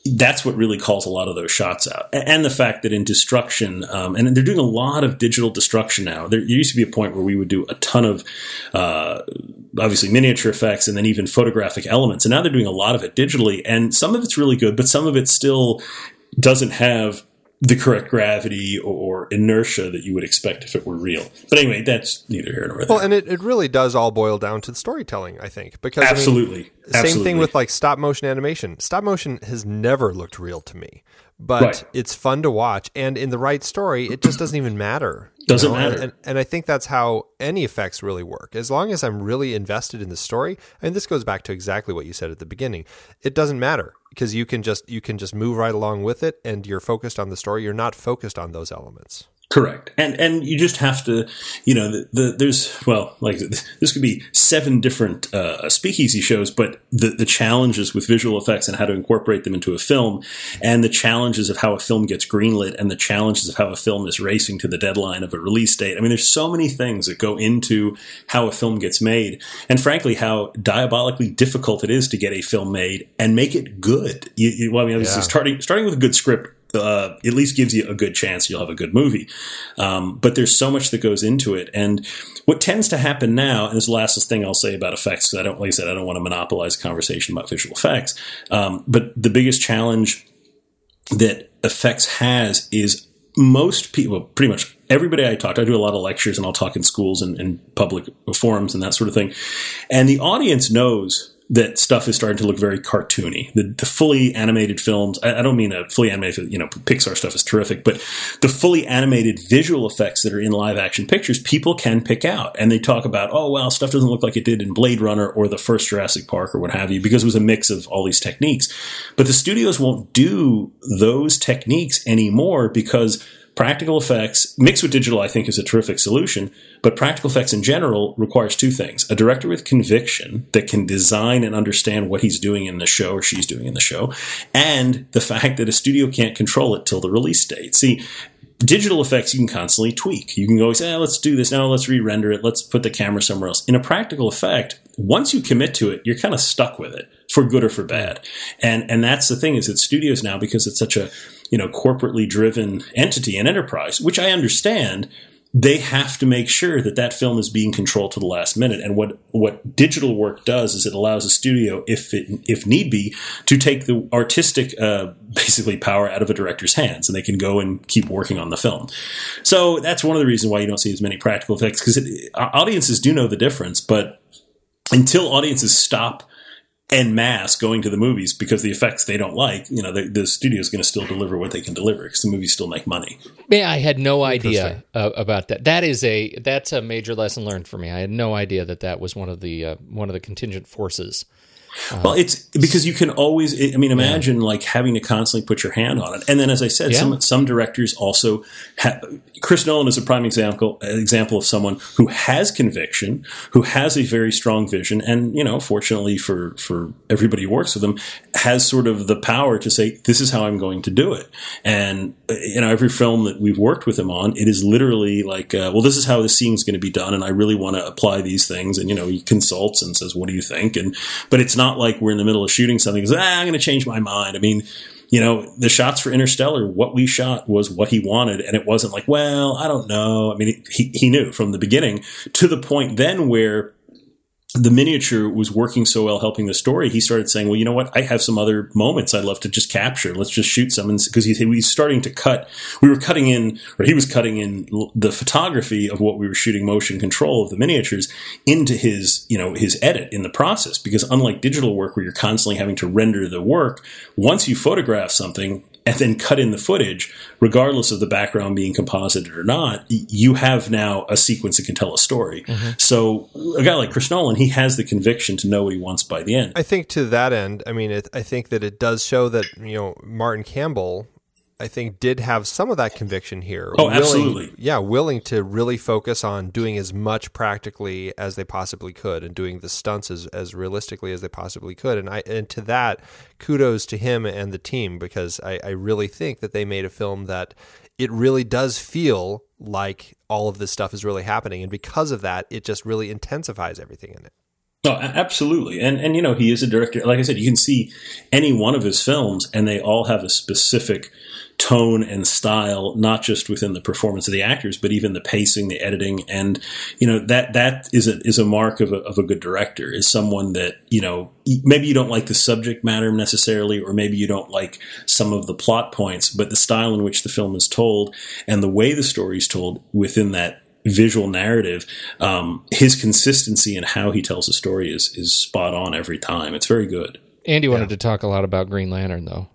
that's what really calls a lot of those shots out. And the fact that in destruction um, and they're doing a lot of digital destruction now. There used to be a point where we would do a ton of uh, obviously miniature effects and then even photographic elements. And now they're doing a lot of it digitally. And some of it's really good but some of it still doesn't have the correct gravity or inertia that you would expect if it were real. But anyway, that's neither here nor there. Well, and it, it really does all boil down to the storytelling, I think. Because I mean, Absolutely. same thing with like stop motion animation. Stop motion has never looked real to me, but Right. it's fun to watch. And in the right story, it just doesn't even matter. Doesn't know? Matter. And, and I think that's how any effects really work. As long as I'm really invested in the story, and this goes back to exactly what you said at the beginning, it doesn't matter because you can just you can just move right along with it, and you're focused on the story. You're not focused on those elements. Correct, and and you just have to, you know, the, the there's well, like this could be seven different uh, speakeasy shows, but the the challenges with visual effects and how to incorporate them into a film, and the challenges of how a film gets greenlit, and the challenges of how a film is racing to the deadline of a release date. I mean, there's so many things that go into how a film gets made, and frankly, how diabolically difficult it is to get a film made and make it good. You, you, well, I mean, yeah. starting starting with a good script uh, at least gives you a good chance you'll have a good movie. Um, but there's so much that goes into it. And what tends to happen now, and this is the last thing I'll say about effects, because I don't, like I said, I don't want to monopolize conversation about visual effects. Um, but the biggest challenge that effects has is most people, pretty much everybody I talk to, I do a lot of lectures and I'll talk in schools and, and public forums and that sort of thing. And the audience knows that stuff is starting to look very cartoony. The, the fully animated films, I, I, don't mean a fully animated, you know, Pixar stuff is terrific, but the fully animated visual effects that are in live action pictures, people can pick out. And they talk about, oh, well, stuff doesn't look like it did in Blade Runner or the first Jurassic Park or what have you, because it was a mix of all these techniques. But the studios won't do those techniques anymore because Practical effects mixed with digital, I think, is a terrific solution. But practical effects in general requires two things a director with conviction that can design and understand what he's doing in the show or she's doing in the show, and the fact that a studio can't control it till the release date. See, digital effects you can constantly tweak. You can go, say, ah, let's do this now, let's re-render it, let's put the camera somewhere else. In a practical effect, once you commit to it, you're kind of stuck with it for good or for bad. And and that's the thing is that studios now because it's such a you know corporately driven entity and enterprise, which I understand, they have to make sure that that film is being controlled to the last minute. And what what digital work does is it allows a studio, if it, if need be, to take the artistic uh, <laughs> basically power out of a director's hands, and they can go and keep working on the film. So that's one of the reasons why you don't see as many practical effects because audiences do know the difference, but until audiences stop en masse going to the movies because the effects they don't like, you know, the, the studio is going to still deliver what they can deliver because the movies still make money. Yeah, I had no idea uh, about that. That is a that's a major lesson learned for me. I had no idea that that was one of the uh, one of the contingent forces uh, well, it's because you can always. I mean, imagine yeah. like having to constantly put your hand on it. And then, as I said, yeah. some some directors also. have Chris Nolan is a prime example example of someone who has conviction, who has a very strong vision, and you know, fortunately for for everybody who works with him, has sort of the power to say, "This is how I'm going to do it." And you know, every film that we've worked with him on, it is literally like, uh, "Well, this is how the scene's going to be done," and I really want to apply these things. And you know, he consults and says, "What do you think?" And but it's not like we're in the middle of shooting something. Goes, ah, I'm going to change my mind. I mean, you know, the shots for Interstellar, what we shot was what he wanted, and it wasn't like, well, I don't know. I mean, he he knew from the beginning to the point then where the miniature was working so well helping the story, he started saying, well, you know what? I have some other moments I'd love to just capture. Let's just shoot some. Because he, he was starting to cut, we were cutting in, or he was cutting in the photography of what we were shooting motion control of the miniatures into his, you know, his edit in the process. Because unlike digital work where you're constantly having to render the work, once you photograph something, and then cut in the footage, regardless of the background being composited or not, you have now a sequence that can tell a story. Mm-hmm. So a guy like Chris Nolan, he has the conviction to know what he wants by the end. I think to that end, I mean, it, I think that it does show that you know Martin Campbell I think did have some of that conviction here. Oh, willing, absolutely. Yeah, willing to really focus on doing as much practically as they possibly could and doing the stunts as, as realistically as they possibly could. And I and to that, kudos to him and the team because I, I really think that they made a film that it really does feel like all of this stuff is really happening. And because of that, it just really intensifies everything in it. Oh, absolutely. And and you know, he is a director. Like I said, you can see any one of his films and they all have a specific tone and style, not just within the performance of the actors, but even the pacing, the editing, and you know that that is a is a mark of a, of a good director. Is someone that you know maybe you don't like the subject matter necessarily, or maybe you don't like some of the plot points, but the style in which the film is told and the way the story is told within that visual narrative, um, his consistency in how he tells a story is is spot on every time. It's very good. Andy wanted yeah. to talk a lot about Green Lantern, though.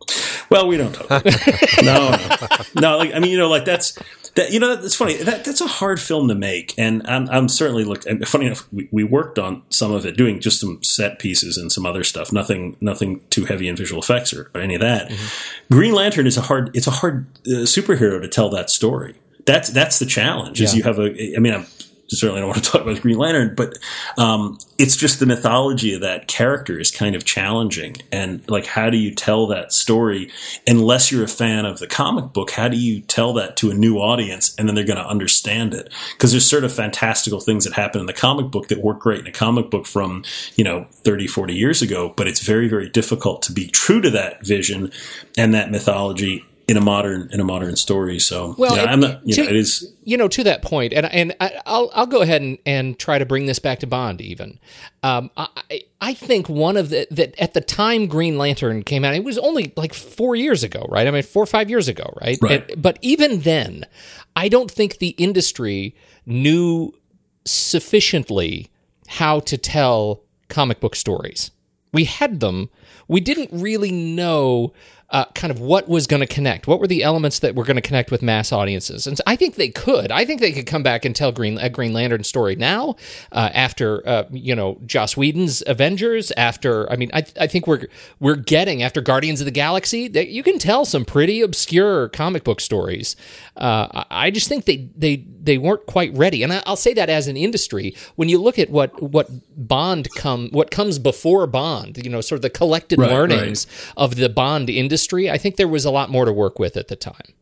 Well, we don't talk. <laughs> no, no, no. Like I mean, you know, like that's that. You know, that's funny. That that's a hard film to make, and I'm, I'm certainly look. Funny enough, we, we worked on some of it, doing just some set pieces and some other stuff. Nothing, nothing too heavy in visual effects or, or any of that. Mm-hmm. Green Lantern is a hard. It's a hard uh, superhero to tell that story that's that's the challenge. Is Yeah. you have a. I mean, I'm certainly don't want to talk about Green Lantern, but um, it's just the mythology of that character is kind of challenging. And like, how do you tell that story unless you're a fan of the comic book? How do you tell that to a new audience and then they're going to understand it? Because there's sort of fantastical things that happen in the comic book that work great in a comic book from, you know, 30, 40 years ago, but it's very, very difficult to be true to that vision and that mythology in a modern in a modern story. So Well, yeah, it- I'm not. You know, to- it is. you know, to that point, and and I, I'll I'll go ahead and, and try to bring this back to Bond. Even, um, I I- I think one of the that at the time Green Lantern came out, it was only like four years ago, right? I mean, four or five years ago, right? Right. And- but even then, I don't think the industry knew sufficiently how to tell comic book stories. We had them. We didn't really know uh, kind of what was going to connect. What were the elements that were going to connect with mass audiences? And I think they could. I think they could come back and tell Green a Green Lantern story now uh, after uh, you know Joss Whedon's Avengers. After I mean, I, I think we're we're getting after Guardians of the Galaxy. That you can tell some pretty obscure comic book stories. Uh, I just think they they they weren't quite ready. And I, I'll say that as an industry, when you look at what what Bond come what comes before Bond, you know, sort of the collected Right, learnings of the Bond industry, I think there was a lot more to work with at the time.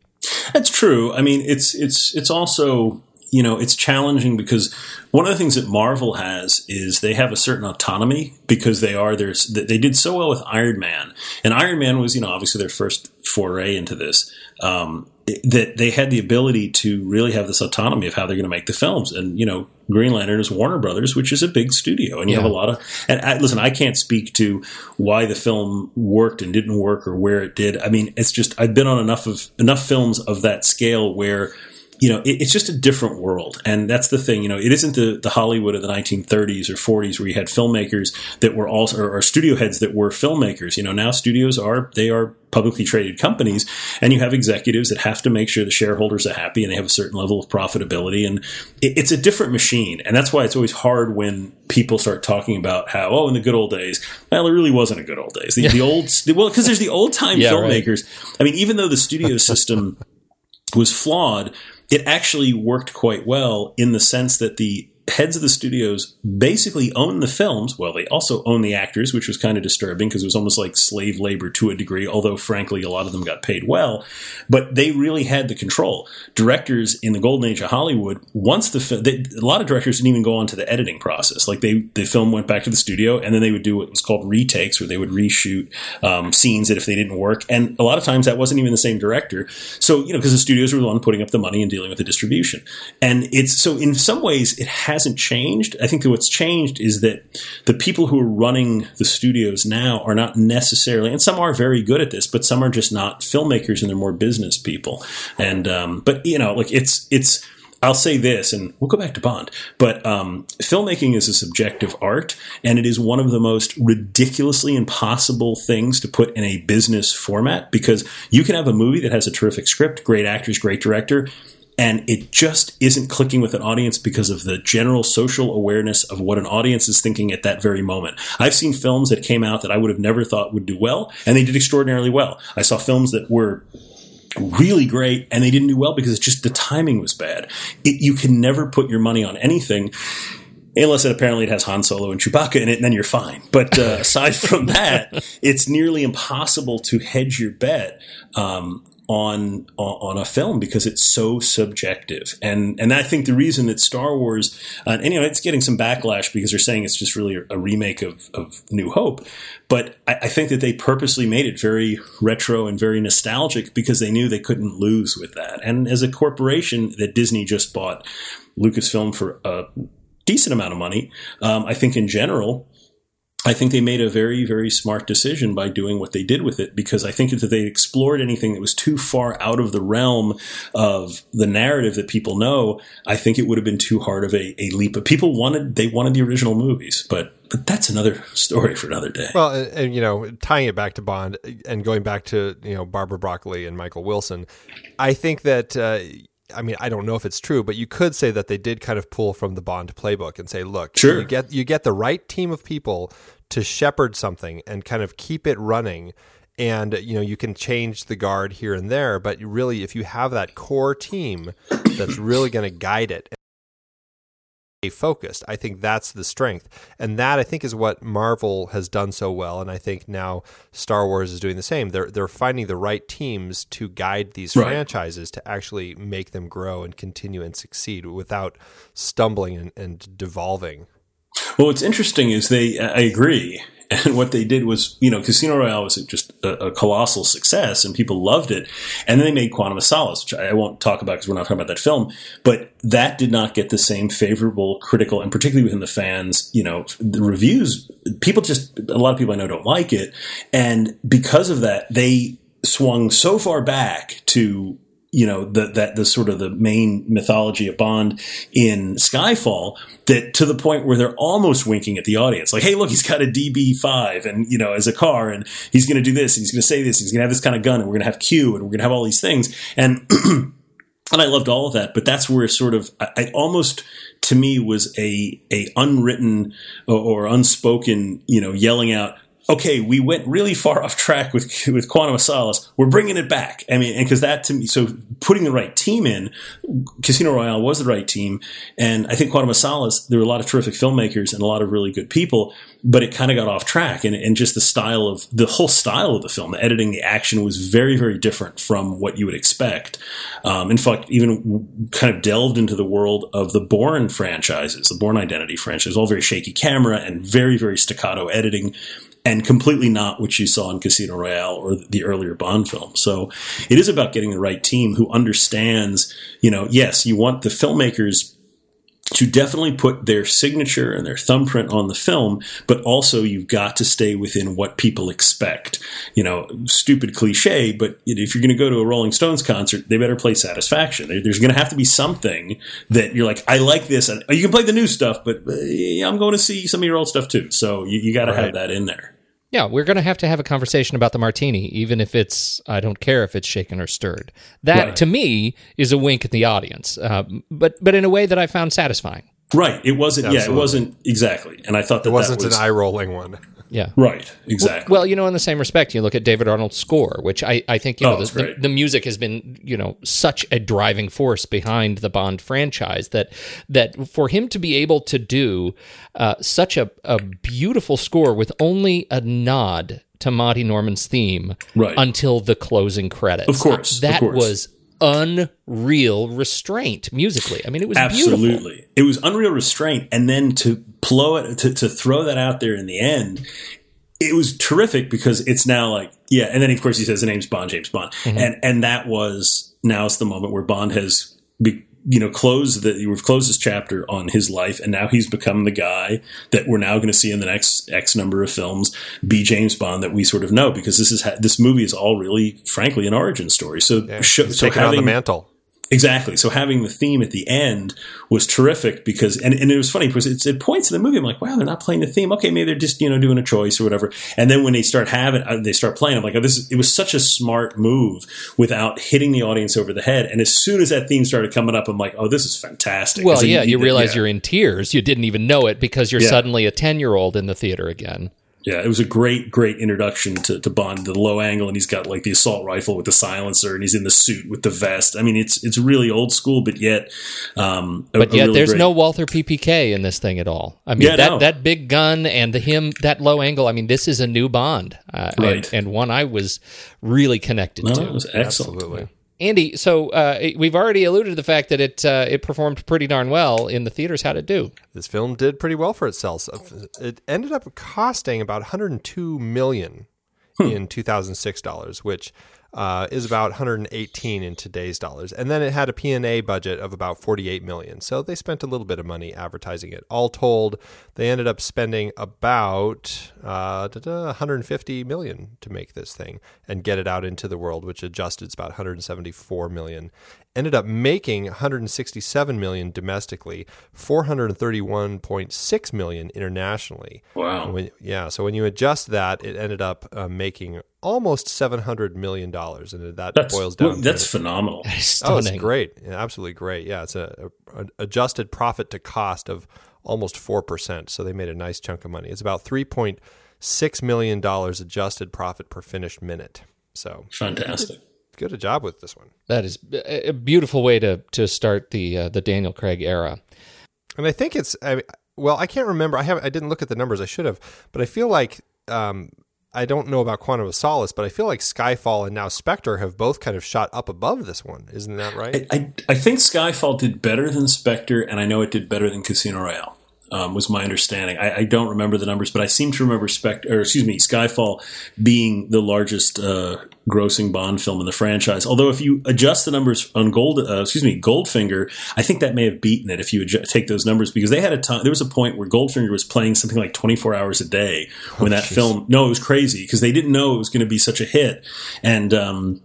That's true. I mean, it's it's it's also you know it's challenging because one of the things that Marvel has is they have a certain autonomy because they are there's they did so well with Iron Man, and Iron Man was you know obviously their first foray into this. Um, that they had the ability to really have this autonomy of how they're going to make the films, and you know, Green Lantern is Warner Brothers, which is a big studio, and you have a lot of. And I, listen, I can't speak to why the film worked and didn't work or where it did. I mean, it's just I've been on enough of enough films of that scale where you know, it, it's just a different world. And that's the thing, you know, it isn't the, the Hollywood of the 1930s or 40s where you had filmmakers that were also, or, or studio heads that were filmmakers. You know, now studios are, they are publicly traded companies and you have executives that have to make sure the shareholders are happy and they have a certain level of profitability. And it, it's a different machine. And that's why it's always hard when people start talking about how, oh, in the good old days, well, it really wasn't a good old days. The, the old, well, because there's the old time <laughs> Yeah, right. filmmakers. I mean, even though the studio <laughs> system was flawed, it actually worked quite well in the sense that the heads of the studios basically own the films. Well, they also own the actors, which was kind of disturbing because it was almost like slave labor to a degree, although frankly, a lot of them got paid well. But they really had the control. Directors in the golden age of Hollywood, once the fi- they, a lot of directors didn't even go on to the editing process. Like they, the film went back to the studio and then they would do what was called retakes, where they would reshoot um, scenes that if they didn't work. And a lot of times that wasn't even the same director. So, you know, because the studios were the one putting up the money and dealing with the distribution. And it's so in some ways it hasn't changed. I think that what's changed is that the people who are running the studios now are not necessarily, and some are very good at this, but some are just not filmmakers and they're more business people. And, um, but you know, like it's, it's, I'll say this, and we'll go back to Bond, but um, filmmaking is a subjective art, and it is one of the most ridiculously impossible things to put in a business format because you can have a movie that has a terrific script, great actors, great director, and it just isn't clicking with an audience because of the general social awareness of what an audience is thinking at that very moment. I've seen films that came out that I would have never thought would do well, and they did extraordinarily well. I saw films that were really great and they didn't do well because it's just the timing was bad. It, you can never put your money on anything unless it apparently it has Han Solo and Chewbacca in it, and then you're fine. But uh, <laughs> aside from that, it's nearly impossible to hedge your bet. Um, on on a film because it's so subjective. And and I think the reason that Star Wars uh, it's getting some backlash because they're saying it's just really a remake of, of New Hope but I, I think that they purposely made it very retro and very nostalgic because they knew they couldn't lose with that. And as a corporation that Disney just bought Lucasfilm for a decent amount of money um, I think in general I think they made a very, very smart decision by doing what they did with it because I think that they explored anything that was too far out of the realm of the narrative that people know. I think it would have been too hard of a, a leap. But people wanted, they wanted the original movies, but, but that's another <laughs> story for another day. Well, and, and, you know, tying it back to Bond and going back to you know Barbara Broccoli and Michael Wilson, I think that. Uh, I mean, I don't know if it's true, but you could say that they did kind of pull from the Bond playbook and say, "Look, Sure. you get you get the right team of people to shepherd something and kind of keep it running." and you know you can change the guard here and there but really if you have that core team that's really going to guide it focused. I think that's the strength. And that i think is what marvel has done so well. And i think now star wars is doing the same. They're they're finding the right teams to guide these Right. franchises to actually make them grow and continue and succeed without stumbling and, and devolving. Well, what's interesting is they, I agree. And what they did was, you know, Casino Royale was just a, a colossal success and people loved it. And then they made Quantum of Solace, which I I won't talk about because we're not talking about that film. But that did not get the same favorable critical and particularly within the fans, you know, the reviews, people just, a lot of people I know don't like it. And because of that, they swung so far back to you know the, that the sort of the main mythology of Bond in Skyfall that to the point where they're almost winking at the audience, like, "Hey, look, he's got a DB5, and you know, as a car, and he's going to do this, and he's going to say this, he's going to have this kind of gun, and we're going to have Q, and we're going to have all these things." And <clears throat> and I loved all of that, but that's where sort of I, I almost to me was a a unwritten or, or unspoken, you know, yelling out. Okay, we went really far <laughs> off track with with Quantum of Solace. We're bringing it back. I mean, and because that to me, so putting the right team in, Casino Royale was the right team, and I think Quantum of Solace. There were a lot of terrific filmmakers and a lot of really good people, but it kind of got off track, and, and just the style of the whole style of the film, the editing, the action was very, very different from what you would expect. Um, in fact, even kind of delved into the world of the Bourne franchises, the Bourne Identity franchise, all very shaky camera and very, very staccato editing. And completely not what you saw in Casino Royale or the earlier Bond film. So it is about getting the right team who understands, you know, yes, you want the filmmakers to definitely put their signature and their thumbprint on the film, but also you've got to stay within what people expect. You know, stupid cliche, but if you're going to go to a Rolling Stones concert, they better play Satisfaction. There's going to have to be something that you're like, I like this. And you can play the new stuff, but uh, I'm going to see some of your old stuff too. So you, you got to have that in there. Yeah, we're going to have to have a conversation about the martini, even if it's, I don't care if it's shaken or stirred. That, Right. to me, is a wink at the audience, uh, but, but in a way that I found satisfying. Right. It wasn't, yeah, it wasn't exactly. And I thought that it wasn't that was, an eye rolling one Yeah. Right. Exactly. Well, you know, in the same respect, you look at David Arnold's score, which I, I think, you know, Oh, the, the, the music has been, you know, such a driving force behind the Bond franchise that that for him to be able to do uh, such a, a beautiful score with only a nod to Monty Norman's theme Right. until the closing credits. Of course, of That course. was unreal restraint musically. I mean, it was beautiful. Absolutely. It was unreal restraint. And then to blow it, to, to throw that out there in the end, it was terrific because it's now like, yeah. And then, of course, he says the name's Bond, James Bond. Mm-hmm. And, and that was, now it's the moment where Bond has, be, you know, close the, we've closed this chapter on his life. And now he's become the guy that we're now going to see in the next X number of films be James Bond that we sort of know because this is, ha- this movie is all really, frankly, an origin story. So, show, He's so taking on the mantle Exactly. So having the theme at the end was terrific because, and, and it was funny because it's, it points in the movie. I'm like, wow, they're not playing the theme. Okay, maybe they're just you know doing a choice or whatever. And then when they start having, uh, they start playing. I'm like, oh, this is, it was such a smart move without hitting the audience over the head. And as soon as that theme started coming up, I'm like, oh, this is fantastic. Well, yeah, you yeah. realize you're in tears. You didn't even know it because you're Yeah. suddenly a 10 year old in the theater again. Yeah, it was a great, great introduction to, to Bond, the low angle, and he's got like the assault rifle with the silencer, and he's in the suit with the vest. I mean, it's it's really old school, but yet, um, a- But yet, really there's great- no Walther PPK in this thing at all. I mean, Yeah, that no. that big gun and the him that low angle. I mean, this is a new Bond, uh, Right. and, and one I was really connected No, to. it was excellent. absolutely Andy, so uh, we've already alluded to the fact that it uh, it performed pretty darn well in the theaters. How'd it do? this film did pretty well for itself. It ended up costing about 102 million in 2006 dollars, which uh, is about 118 in today's dollars. And then it had a P&A budget of about 48 million. So they spent a little bit of money advertising it. All told, they ended up spending about uh, da- da, 150 million to make this thing and get it out into the world, which adjusted is about 174 million. Ended up making 167 million domestically, 431.6 million internationally. Wow. When, yeah, so when you adjust that, it ended up uh, making almost 700 million dollars, and that That's boils down. well, that's to, phenomenal. oh, it's great, yeah, absolutely great. Yeah, it's a, a, an adjusted profit to cost of almost four percent. So they made a nice chunk of money. It's about three point six million dollars adjusted profit per finished minute. So Fantastic. Good a job with this one. That is a a beautiful way to to start the uh, the Daniel Craig era. And I think it's I, well, I can't remember. I have I didn't look at the numbers. I should have, but I feel like um, I don't know about Quantum of Solace, but I feel like Skyfall and now Spectre have both kind of shot up above this one. Isn't that right? I, I think Skyfall did better than Spectre, and I know it did better than Casino Royale. Um, was my understanding. I, I don't remember the numbers, but I seem to remember Spectre, or excuse me, Skyfall being the largest uh, grossing Bond film in the franchise. Although, if you adjust the numbers on Gold, uh, excuse me, Goldfinger, I think that may have beaten it if you adju- take those numbers because they had a time. There was a point where Goldfinger was playing something like 24 hours a day when that film. No, it was crazy because they didn't know it was going to be such a hit, and. Um,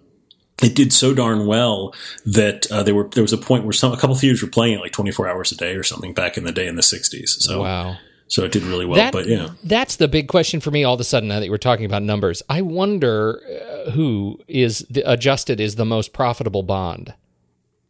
it did so darn well that uh, there were there was a point where some a couple theaters were playing it like 24 hours a day or something back in the day in the 60s. So Wow. so it did really well. that, but yeah, that's the big question for me all of a sudden now that we're talking about numbers. I wonder uh, who is the, adjusted is the most profitable bond.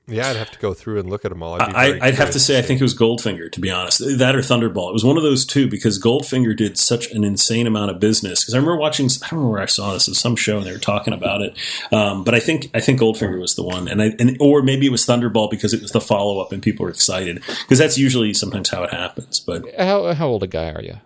yeah, I'd have to go through and look at them all. I'd, I, I'd have to say I think it was Goldfinger to be honest. That or Thunderball. It was one of those two because Goldfinger did such an insane amount of business. Because I remember watching. I don't remember where I saw this. It was some show and they were talking about it. Um, but I think I think Goldfinger was the one, and I and or maybe it was Thunderball because it was the follow up and people were excited because that's usually sometimes how it happens. But How how old a guy are you?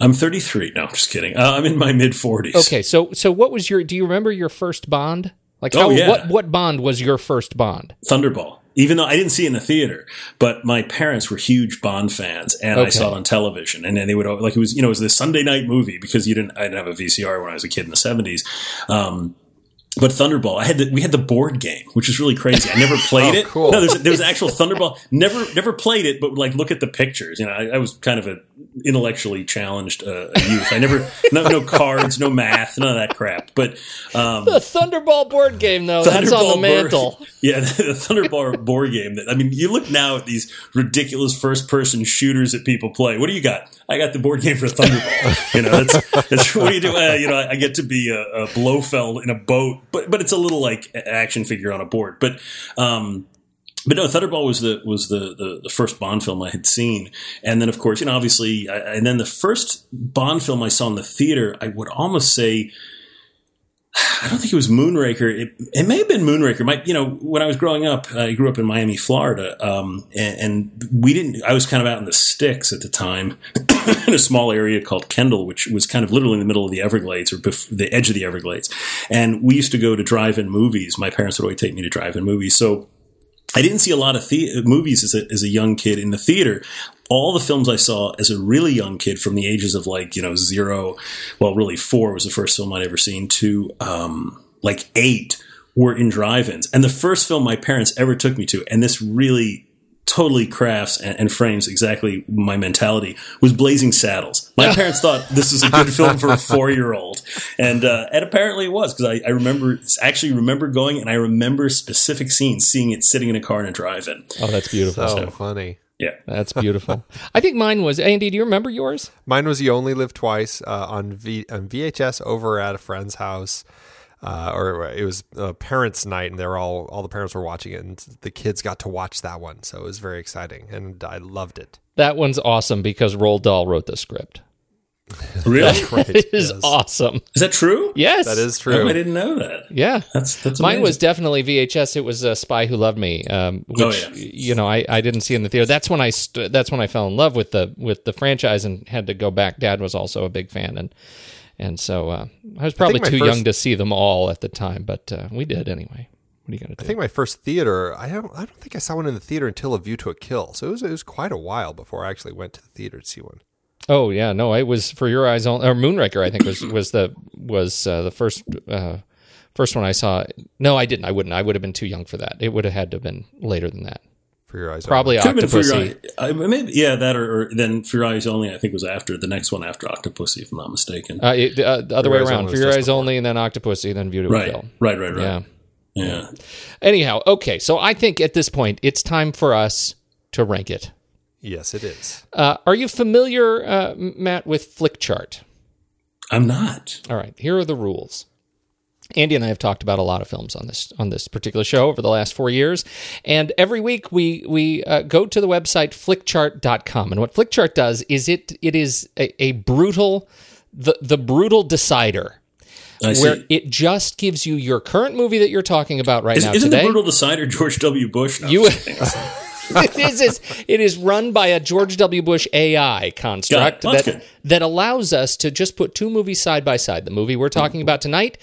I'm 33. No, I'm just kidding. Uh, I'm in my mid 40s. Okay, so so what was your? Do you remember your first bond? Like, Oh, yeah. what what bond was your first bond? Thunderball. Even though I didn't see it in the theater, but my parents were huge Bond fans, and I saw it on television. And then they would like it was you know it was this Sunday night movie because you didn't I didn't have a VCR when I was a kid in the seventies. Um, but Thunderball, I had the, we had the board game, which was really crazy. I never played <laughs> Oh, it. cool. No, there's, there was actual Thunderball. Never never played it, but like look at the pictures. You know, I, I was kind of a intellectually challenged uh, youth. I never no, no cards, no math, none of that crap. But um, The Thunderball board game, though. That's on the Thunderball mantle. Board, <laughs> yeah, the Thunderball board game. That I mean, you look now at these ridiculous first-person shooters that people play. What do you got? I got the board game for Thunderball. you know, that's, that's what do you do? Uh, you know, I get to be a, a Blofeld in a boat, but but it's a little like action figure on a board. But um, but no, Thunderball was the was the, the the first Bond film I had seen, and then of course, you know, obviously, I, and then the first Bond film I saw in the theater, I would almost say. I don't think it was Moonraker. It, it may have been Moonraker. My, you know, when I was growing up, I grew up in Miami, Florida, um, and, and we didn't. I was kind of out in the sticks at the time, <coughs> in a small area called Kendall, which was kind of literally in the middle of the Everglades or bef- the edge of the Everglades. And we used to go to drive-in movies. My parents would always take me to drive-in movies. So I didn't see a lot of the- movies as a, as a young kid in the theater. All the films I saw as a really young kid from the ages of like, you know, zero, well, really four was the first film I'd ever seen to, um, like eight were in drive-ins. And the first film my parents ever took me to, and this really totally crafts and, and frames exactly my mentality was Blazing Saddles. My <laughs> parents thought this was a good film for a four-year-old, and uh, and apparently it was because I, I remember actually remember going and I remember specific scenes, seeing it sitting in a car in a drive-in. Oh, that's beautiful. So funny. Yeah, That's beautiful. <laughs> I think mine was Andy. Do you remember yours? Mine was "You Only Live Twice" uh, on, v- on VHS over at a friend's house, uh, or it was a parents' night, and they were all all the parents were watching it, and the kids got to watch that one, so it was very exciting, and I loved it. That one's awesome because Roald Dahl wrote the script. <laughs> really? Right? It is yes. awesome. Is that true? Yes, That is Oh, true. I didn't know that. Yeah, That's that's Mine amazing. was definitely VHS. It was a Spy Who Loved Me, um, which Oh, yeah. you know I, I didn't see in the theater. That's when I st- that's when I fell in love with the with the franchise and had to go back. Dad was also a big fan, and and so uh, I was probably my too first- young to see them all at the time, but uh, we did anyway. What are you gonna do? I think my first theater. I don't. I don't think I saw one in the theater until A View to a Kill. So it was. It was quite a while before I actually went to the theater to see one. oh yeah, no, it was for your eyes only. Or Moonraker, I think was was the was uh, the first uh, first one I saw. No, I didn't. I wouldn't. I would have been too young for that. It would have had to have been later than that. For your eyes, Probably Could have been for your Octopussy. eye, I, maybe yeah that or, or then for your eyes only. I think was after the next one after Octopussy, if I'm not mistaken. Uh, it, uh, the other For way around. Only For your eyes only, only, and then Octopussy, then View to right, Kill. right, right, right. Yeah. yeah. Anyhow, okay. So I think at this point it's time for us to rank it. Yes, it is. Uh, are you familiar, uh, Matt, with Flickchart? I'm not. All right. Here are the rules. Andy and I have talked about a lot of films on this on this particular show over the last four years, and every week we we uh, go to the website flickchart.com. And what Flickchart does is it it is a, a brutal the the brutal decider. I see. Where it just gives you your current movie that you're talking about right Is, now isn't today. the brutal decider George W. Bush? No, You- <laughs> <laughs> it is, it is run by a George W. Bush AI construct Got it. That's that good. that allows us to just put two movies side by side. The movie we're talking about tonight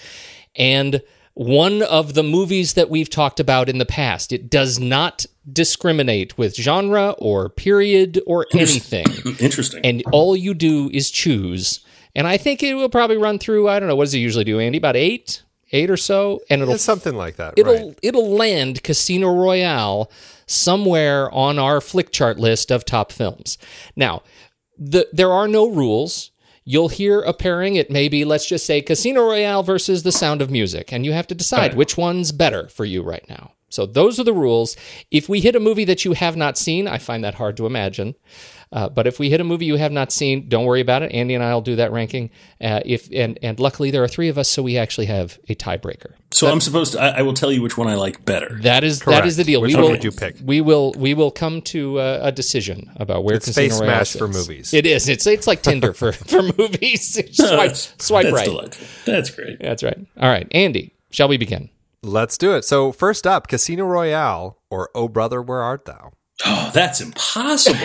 and one of the movies that we've talked about in the past. It does not discriminate with genre or period or anything. <clears throat> Interesting. and all you do is choose. And I think it will probably run through. I don't know what does it usually do, Andy? About eight, eight or so, and it'll It's something like that. it'll right. it'll land Casino Royale somewhere on our Flickchart list of top films. Now, the there are no rules. You'll hear a pairing. It may be, let's just say, Casino Royale versus The Sound of Music, and you have to decide which one's better for you right now. So those are the rules. If we hit a movie that you have not seen, I find that hard to imagine. Uh, but if we hit a movie you have not seen, don't worry about it. Andy and I will do that ranking. Uh, if and and luckily there are three of us, so we actually have a tiebreaker. so I'm supposed to. I, I will tell you which one I like better. That is that Correct. is the deal. Which we one will you pick? We will we will come to uh, a decision about where It's Casino Space Royale Smash for movies. It is. It's it's like Tinder for <laughs> for movies. <laughs> swipe <laughs> that's, swipe that's right. delightful. That's great. That's right. All right, Andy. Shall we begin? Let's do it. So first up, Casino Royale or Oh Brother, Where Art Thou? Oh, that's impossible.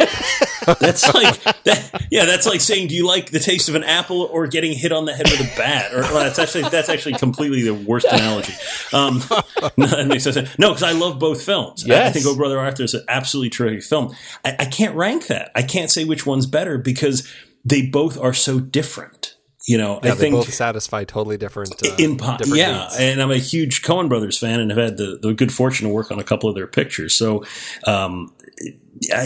that's like that, yeah. That's like saying, do you like the taste of an apple or getting hit on the head with a bat? Or well, that's actually that's actually completely the worst analogy. Um, <laughs> no, that makes no sense. No, because I love both films. I- I, think Oh Brother Art Thou is an absolutely terrific film. I, I can't rank that. I can't say which one's better because they both are so different. You know, Yeah, I they think both satisfy totally different. Uh, in po- different yeah needs. and i'm a huge Coen brothers fan and have had the, the good fortune to work on a couple of their pictures so um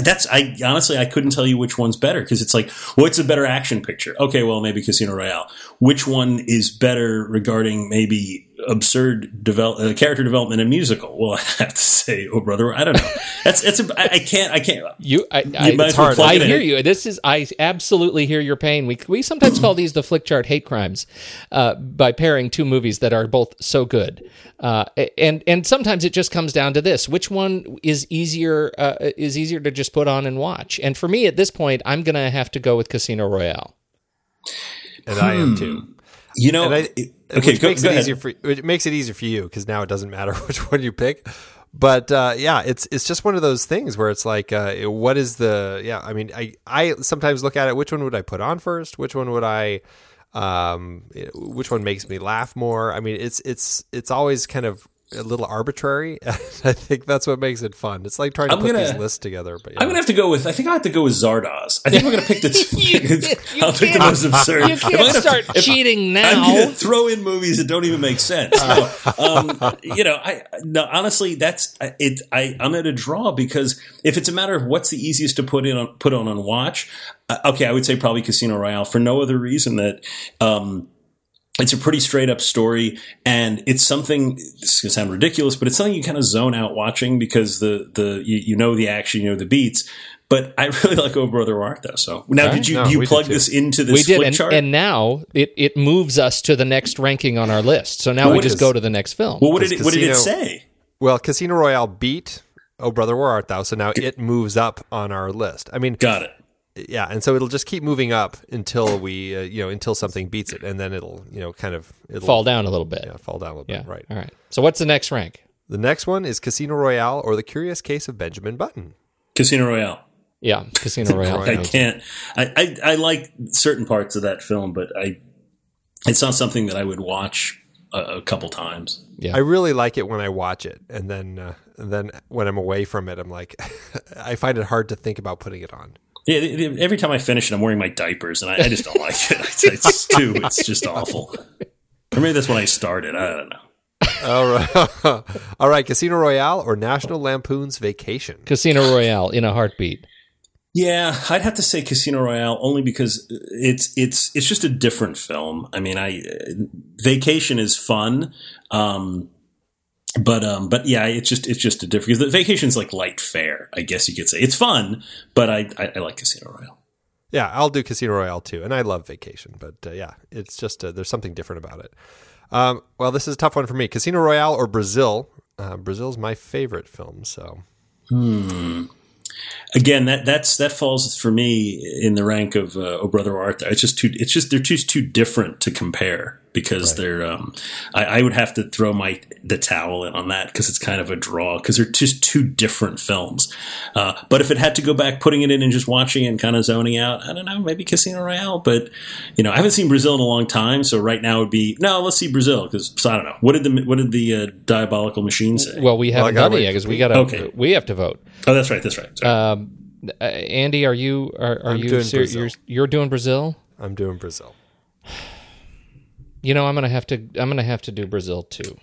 that's i honestly i couldn't tell you which one's better because it's like what's a better action picture? Okay well maybe casino royale. Which one is better regarding maybe absurd develop uh, character development in musical well <laughs> i have to say oh brother i don't know that's it's a, I, I can't i can't You, I, I, might as hard. I it in. hear you. This is, I absolutely hear your pain. We we sometimes call these the Flickchart hate crimes, uh, by pairing two movies that are both so good. Uh, and and sometimes it just comes down to this: which one is easier uh, is easier to just put on and watch. And for me, at this point, I'm gonna have to go with Casino Royale. and I am too. You know I, it- okay which go, makes go it ahead. easier for it makes it easier for you because now it doesn't matter <laughs> which one you pick. But uh, yeah, it's it's just one of those things where it's like, uh, what is the yeah? I mean, I I sometimes look at it. Which one would I put on first? Which one would I? Um, which one makes me laugh more? I mean, it's it's it's always kind of a little arbitrary. <laughs> I think that's what makes it fun. It's like trying to I'm put gonna- these lists together. But yeah. I'm gonna have to go with. I think I have to go with Zardoz. I think we're gonna pick the. <laughs> You- I'll pick the most absurd. You If I'm can't gonna- start if cheating I'm now. gonna throw in movies that don't even make sense. No, um, you know, I no. Honestly, that's it. I I'm at a draw because if it's a matter of what's the easiest to put in on, put on and watch, uh, okay, I would say probably Casino Royale for no other reason that. Um, it's a pretty straight up story and it's something this is going to sound ridiculous but it's something you kind of zone out watching because the the you, you know the action you know the beats but i <laughs> really like oh brother art though so now did you No, you plug this into this we did, flick and, chart and now it, it moves us to the next ranking on our list. So now we What just is- go to the next film. well what did Does it what did it say well, Casino Royale beat Oh Brother, Where Art Thou? So now it moves up on our list. I mean, got it yeah and so it'll just keep moving up until we uh, you know until something beats it and then it'll you know kind of it'll Fall down a little bit. yeah, fall down a little Yeah. bit right All right. So what's the next rank? the next one is casino royale or the curious case of benjamin button casino royale Yeah, Casino <laughs> Royale. i can't I, I i like certain parts of that film but i it's not something that i would watch a, a couple times Yeah, i really like it when i watch it and then uh, and then when i'm away from it i'm like <laughs> i find it hard to think about putting it on Yeah, th- th- every time I finish it, I'm wearing my diapers, and I, I just don't like it. It's, it's too. It's just awful. Or maybe that's when I started. I don't know. all right <laughs> all right casino royale or national lampoon's vacation Casino Royale in a heartbeat. Yeah, I'd have to say Casino Royale only because it's it's it's just a different film. I mean, I Vacation is fun, um, but um, but yeah, it's just it's just a different because the Vacation's like light fare, I guess you could say. It's fun, but I I, I like Casino Royale. yeah i'll do casino royale too and i love vacation but uh, yeah it's just uh, there's something different about it um, well this is a tough one for me casino royale or brazil uh, brazil's my favorite film so again, that that's that falls for me in the rank of uh, Oh Brother Art Thou. It's just too. It's just they're just too different to compare because right. they're. Um, I, I, would have to throw my the towel in on that because it's kind of a draw because they're just two different films. Uh, but if it had to go back, putting it in and just watching and kind of zoning out, I don't know, maybe Casino Royale. But you know, I haven't seen Brazil in a long time, so right now would be no. Let's see Brazil because I don't know what did the what did the uh, diabolical machine say? Well, we haven't well, done it yet because we got to. Okay. we have to vote. Oh, that's right. That's right. Um, uh, Andy, are you are, are you ser- you're, you're doing Brazil? I'm doing Brazil. You know, I'm gonna have to. I'm gonna have to do Brazil too.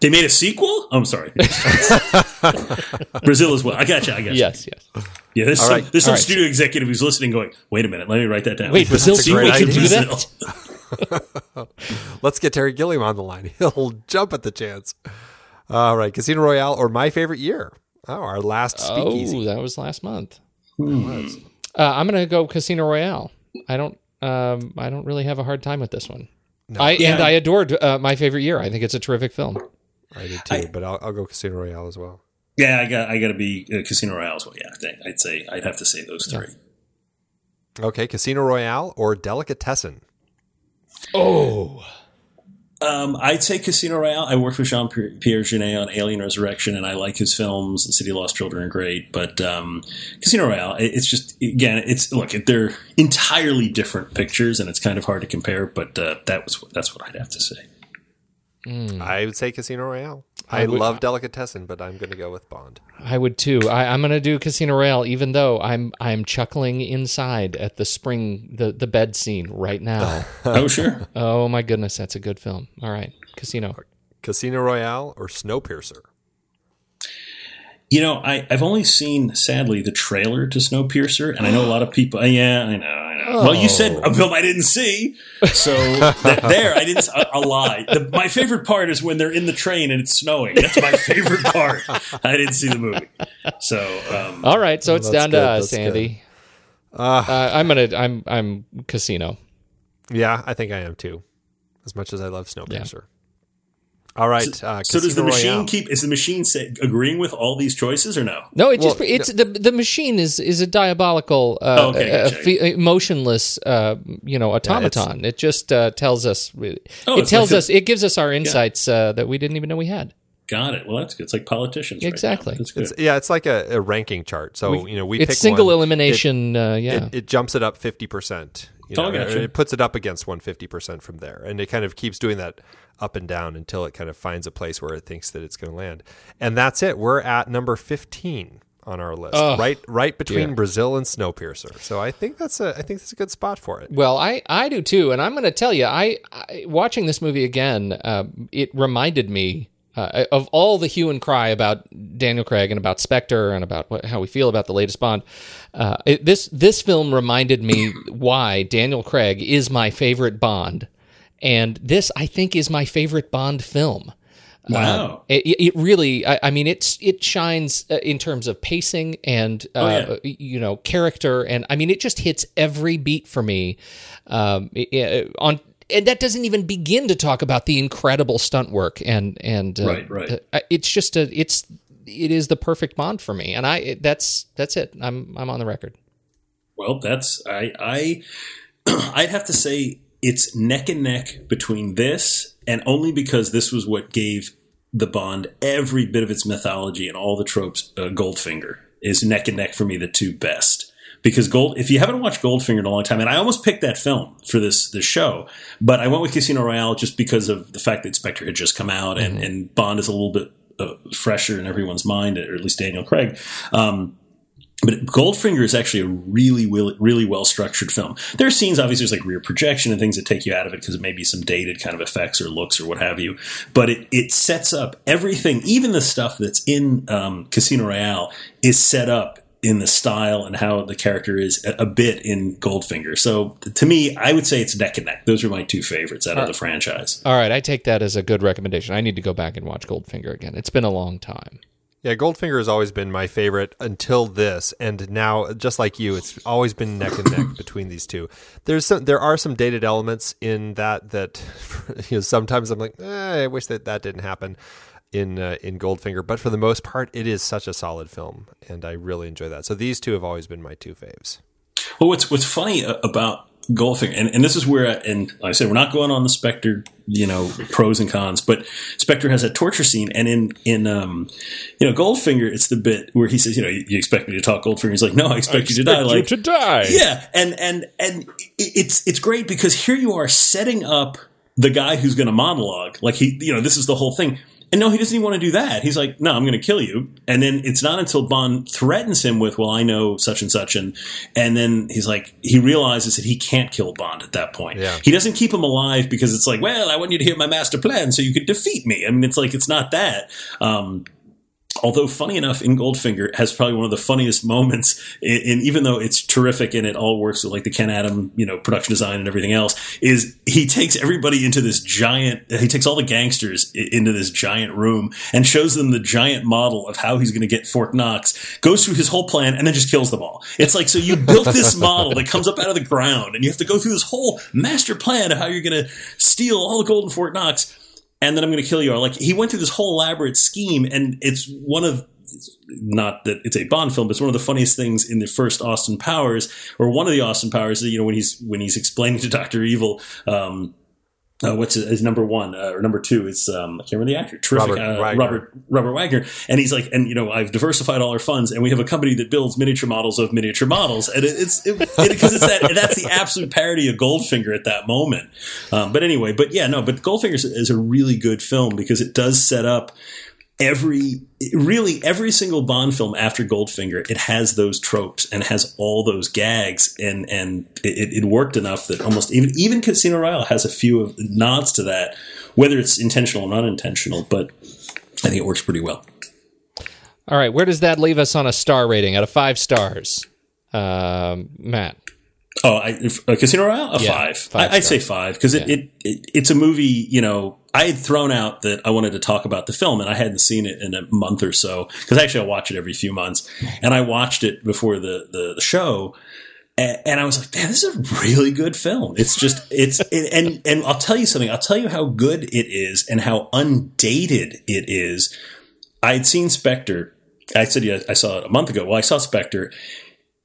They made a sequel. Oh, I'm sorry. <laughs> Brazil as well. I got you. I got you. Yes, yes. Yeah, there's All some, right. there's some right. studio executive who's listening, going, "Wait a minute, let me write that down." Wait, Brazil sequel can do that. <laughs> Let's get Terry Gilliam on the line. <laughs> He'll jump at the chance. All right, Casino Royale or My Favorite Year. Oh, our last speakeasy. Oh, that was last month. Hmm. Uh, I'm going to go Casino Royale. I don't. Um, I don't really have a hard time with this one. No. I yeah. and I adored uh, my favorite year. I think it's a terrific film. I did too, I, but I'll, I'll, go Casino Royale as well. Yeah, I got I got to be uh, Casino Royale as well. Yeah, I'd say I'd have to say those three. Okay, Casino Royale or Delicatessen. Oh, um, I'd say Casino Royale. I worked with Jean Pierre Jeunet on Alien Resurrection, and I like his films. The City of Lost Children are great, but um, Casino Royale. It's just again, it's look, they're entirely different pictures, and it's kind of hard to compare. But uh, that was that's what I'd have to say. Mm. I would say Casino Royale. I, I would, love Delicatessen, but I'm going to go with Bond. I would too. I, am going to do Casino Royale, even though I'm I'm chuckling inside at the spring the the bed scene right now. <laughs> oh sure. Oh my goodness, that's a good film. All right, Casino. Casino Royale or Snowpiercer. You know, I, I've only seen, sadly, the trailer to Snowpiercer, and I know a lot of people. Yeah, I know, I know. Oh. Well, you said a film I didn't see, so th- there I didn't. A, a lie. The, my favorite part is when they're in the train and it's snowing. That's my favorite part. I didn't see the movie, so um, all right. So it's down good, to us, Andy. Uh, uh, I'm gonna. I'm. I'm Casino. Yeah, I think I am too. As much as I love Snowpiercer. Yeah. All right. So, uh, so does the machine Royale. keep? Is the machine say, agreeing with all these choices or no? No, it well, just it's no. the the machine is is a diabolical, uh, oh, okay, uh, gotcha. emotionless, uh, you know, automaton. Yeah, it just uh, tells us. Oh, it tells like us. it gives us our insights yeah. Uh, that we didn't even know we had. Got it. Well, that's good. It's like politicians. Exactly. Right it's, yeah, it's like a, a, ranking chart. So we, you know, we it's single one, elimination. It, yeah, it, it, jumps it up fifty percent. You know, gotcha. It puts it up against one fifty percent from there, and it kind of keeps doing that up and down until it kind of finds a place where it thinks that it's going to land. And that's it. We're at number 15 on our list, oh, right right between yeah. Brazil and Snowpiercer. So I think that's a I think that's a good spot for it. Well, I I do too, and I'm going to tell you, I, I, watching this movie again, uh, it reminded me. Uh, of all the hue and cry about Daniel Craig and about Spectre and about what, how we feel about the latest Bond, uh, it, this this film reminded me <coughs> why Daniel Craig is my favorite Bond and this, I think, is my favorite Bond film. Wow! Um, it, it, really, I, I, mean, it's it shines uh, in terms of pacing and uh, oh, yeah. you know character, and I mean, it just hits every beat for me. Um, it, on and that doesn't even begin to talk about the incredible stunt work and and uh, right, right. Uh, it's just a it's it is the perfect Bond for me, and I that's that's it. I'm I'm on the record. Well, that's I I <clears throat> I'd have to say it's neck and neck between this and only because this was what gave the Bond every bit of its mythology and all the tropes. Uh, Goldfinger is neck and neck for me the two best because Gold. If you haven't watched Goldfinger in a long time, and I almost picked that film for this this show, but I went with Casino Royale just because of the fact that Spectre had just come out and, mm-hmm. and Bond is a little bit uh, fresher in everyone's mind, or at least Daniel Craig. Um, but Goldfinger is actually a really, really, really well structured film. There are scenes, obviously, there's like rear projection and things that take you out of it because it may be some dated kind of effects or looks or what have you. But it, it sets up everything, even the stuff that's in um, Casino Royale, is set up in the style and how the character is a, a, bit in Goldfinger. So to me, I would say it's neck and neck. Those are my two favorites out of the franchise. All right, I take that as a good recommendation. I need to go back and watch Goldfinger again. It's been a long time. Yeah, Goldfinger has always been my favorite until this, and now, just like you, it's always been neck and neck <coughs> between these two. There's some, there are some dated elements in that that <laughs> you know sometimes I'm like, eh, I wish that that didn't happen. In uh, in Goldfinger, but for the most part, it is such a solid film, and I really enjoy that. So these two have always been my two faves. Well, what's what's funny about Goldfinger, and, and this is where, and like I said, we're not going on the Spectre, you know, pros and cons, but Spectre has that torture scene, and in in um, you know, Goldfinger, it's the bit where he says, you know, you, you expect me to talk Goldfinger? He's like, no, I expect, I you to die. Like to die. Yeah, and and and it's it's great because here you are setting up the guy who's going to monologue, like he, you know, this is the whole thing and no, he doesn't even want to do that. He's like, no, I'm going to kill you. And then it's not until Bond threatens him with, well, I know such and such. And, and then he's like, he realizes that he can't kill Bond at that point. Yeah. He doesn't keep him alive because it's like, well, I want you to hear my master plan so you could defeat me. I mean, it's like, it's not that. Um, although funny enough in goldfinger has probably one of the funniest moments <laughs> and even though it's terrific and it all works with like the ken adam you know production design and everything else is he takes everybody into this giant he takes all the gangsters into this giant room and shows them the giant model of how he's going to get fort knox goes through his whole plan and then just kills them all. It's like so you built this <laughs> model that comes up out of the ground and you have to go through this whole master plan of how you're going to steal all the gold in fort knox and then I'm going to kill you. Or like he went through this whole elaborate scheme, and it's one of not that it's a Bond film, but it's one of the funniest things in the first Austin Powers, or one of the Austin Powers. You know, when he's when he's explaining to Doctor Evil. Um, uh, what's his, number one uh, or number two? is um, I can't remember the actor. Terrific, Robert, uh, Robert Robert Wagner, and he's like, and you know, I've diversified all our funds, and we have a company that builds miniature models of miniature models, and it, it's because it, it, it's that that's the absolute parody of Goldfinger at that moment. Um, but anyway, but yeah, no, but Goldfinger is a really good film because it does set up every really every single Bond film after Goldfinger, it has those tropes and has all those gags, and and it, it, worked enough that almost even even Casino Royale has a few of nods to that, whether it's intentional or unintentional. But I think it works pretty well. All right, where does that leave us on a star rating out of five stars, um, Matt? Oh, I, uh, Casino Royale, a yeah, five. five I, would say five because it, yeah. it, it, it's a movie. You know, I had thrown out that I wanted to talk about the film, and I hadn't seen it in a month or so because actually I watch it every few months, and I watched it before the the, the show. And, and I was like, man, this is a really good film. It's just, it's, <laughs> it, and, and I'll tell you something. I'll tell you how good it is and how undated it is. I had seen Spectre. I said, yeah, I saw it a month ago. Well, I saw Spectre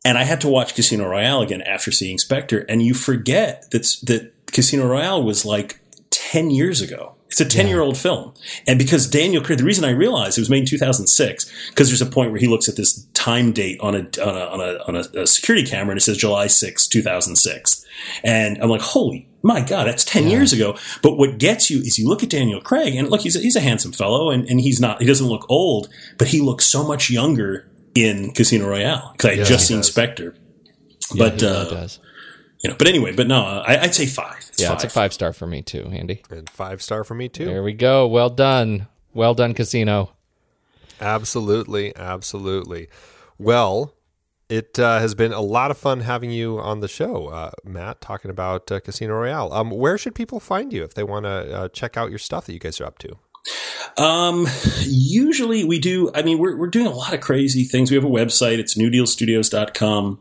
and I had to watch Casino Royale again after seeing Spectre, and you forget that that Casino Royale was like ten years ago. It's a 10 year old film. And because Daniel Craig, the reason I realized it was made in 2006, because there's a point where he looks at this time date on a, on a, on a, on a, a security camera and it says July 6, 2006. And I'm like, holy my God, that's 10 yeah. years ago. But what gets you is you look at Daniel Craig and look, he's a, he's a handsome fellow and, and he's not, he doesn't look old, but he looks so much younger in Casino Royale because I had yeah, just seen does. Spectre. Yeah, but uh, does. you know, but anyway, but no, I, would say five. It's yeah, five. it's a five star for me too, Andy. And five star for me too. There we go. Well done. Well done, Casino. Absolutely, absolutely. Well, it uh, has been a lot of fun having you on the show, uh, Matt, talking about uh, Casino Royale. Um, where should people find you if they want to uh, check out your stuff that you guys are up to? Um, usually we do, I mean, we're, we're doing a lot of crazy things. We have a website. It's newdealstudios.com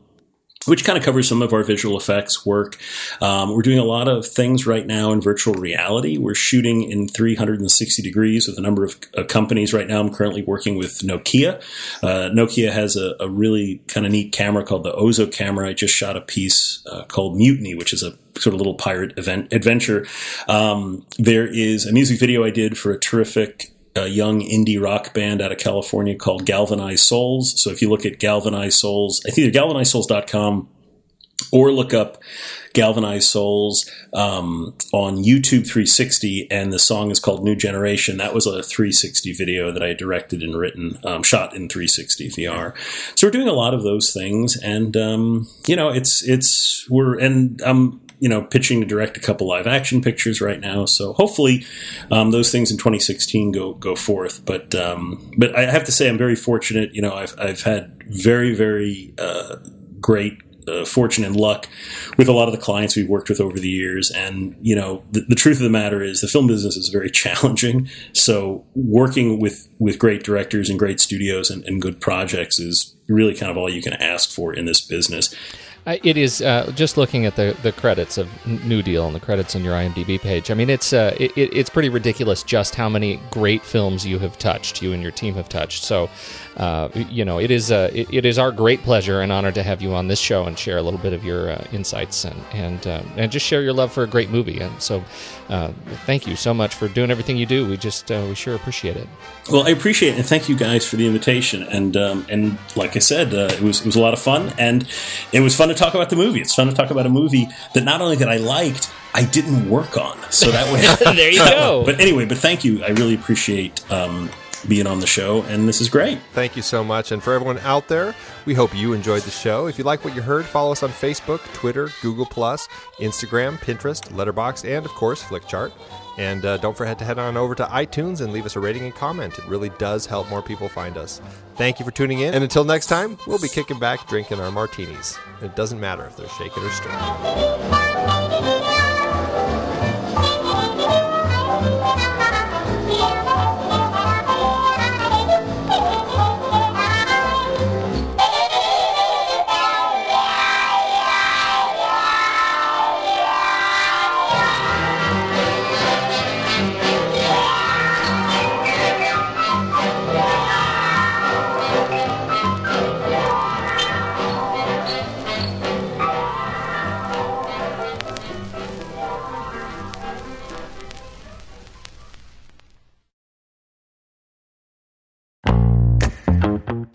which kind of covers some of our visual effects work. Um, we're doing a lot of things right now in virtual reality. We're shooting in 360 degrees with a number of uh, companies right now. I'm currently working with Nokia. Uh, Nokia has a, a really kind of neat camera called the Ozo camera. I just shot a piece uh, called Mutiny, which is a sort of little pirate event adventure. Um, there is a music video I did for a terrific a young indie rock band out of California called Galvanized Souls. So if you look at Galvanized Souls, I think either galvanizedSouls.com or look up Galvanized Souls um, on YouTube 360, and the song is called New Generation. That was a 360 video that I directed and written, um, shot in 360 VR. So we're doing a lot of those things, and um, you know, it's it's we're and I'm you know, pitching to direct a couple live action pictures right now. So hopefully, um, those things in 2016 go go forth. But um, but I have to say, I'm very fortunate. You know, I've I've had very very uh, great uh, fortune and luck with a lot of the clients we've worked with over the years. And, you know, the, the, truth of the matter is the film business is very <laughs> challenging. So working with, with great directors and great studios and, and good projects is really kind of all you can ask for in this business. It is uh, just looking at the, the credits of New Deal and the credits on your IMDb page. I mean, it's uh, it, it's pretty ridiculous just how many great films you have touched, you and your team have touched. So, uh, you know, it is uh, it, it is our great pleasure and honor to have you on this show and share a little bit of your uh, insights and and and just share your love for a great movie. And so, thank you so much for doing everything you do. We just we sure appreciate it. Well, I appreciate it, and thank you guys for the invitation. And um, and like I said, it was it was a lot of fun, and it was fun to talk about the movie. It's fun to talk about a movie that not only that I liked, I didn't work on. So that way, <laughs> there you <laughs> go. but anyway, but thank you. I really appreciate um, being on the show, and this is great. Thank you so much. And for everyone out there, we hope you enjoyed the show. If you like what you heard, follow us on Facebook, Twitter, Google Instagram, Pinterest, Letterboxd, and of course Flickchart. And uh, don't forget to head on over to iTunes and leave us a rating and comment. It really does help more people find us. Thank you for tuning in. And until next time, we'll be kicking back, drinking our martinis. It doesn't matter if they're shaken or stirred.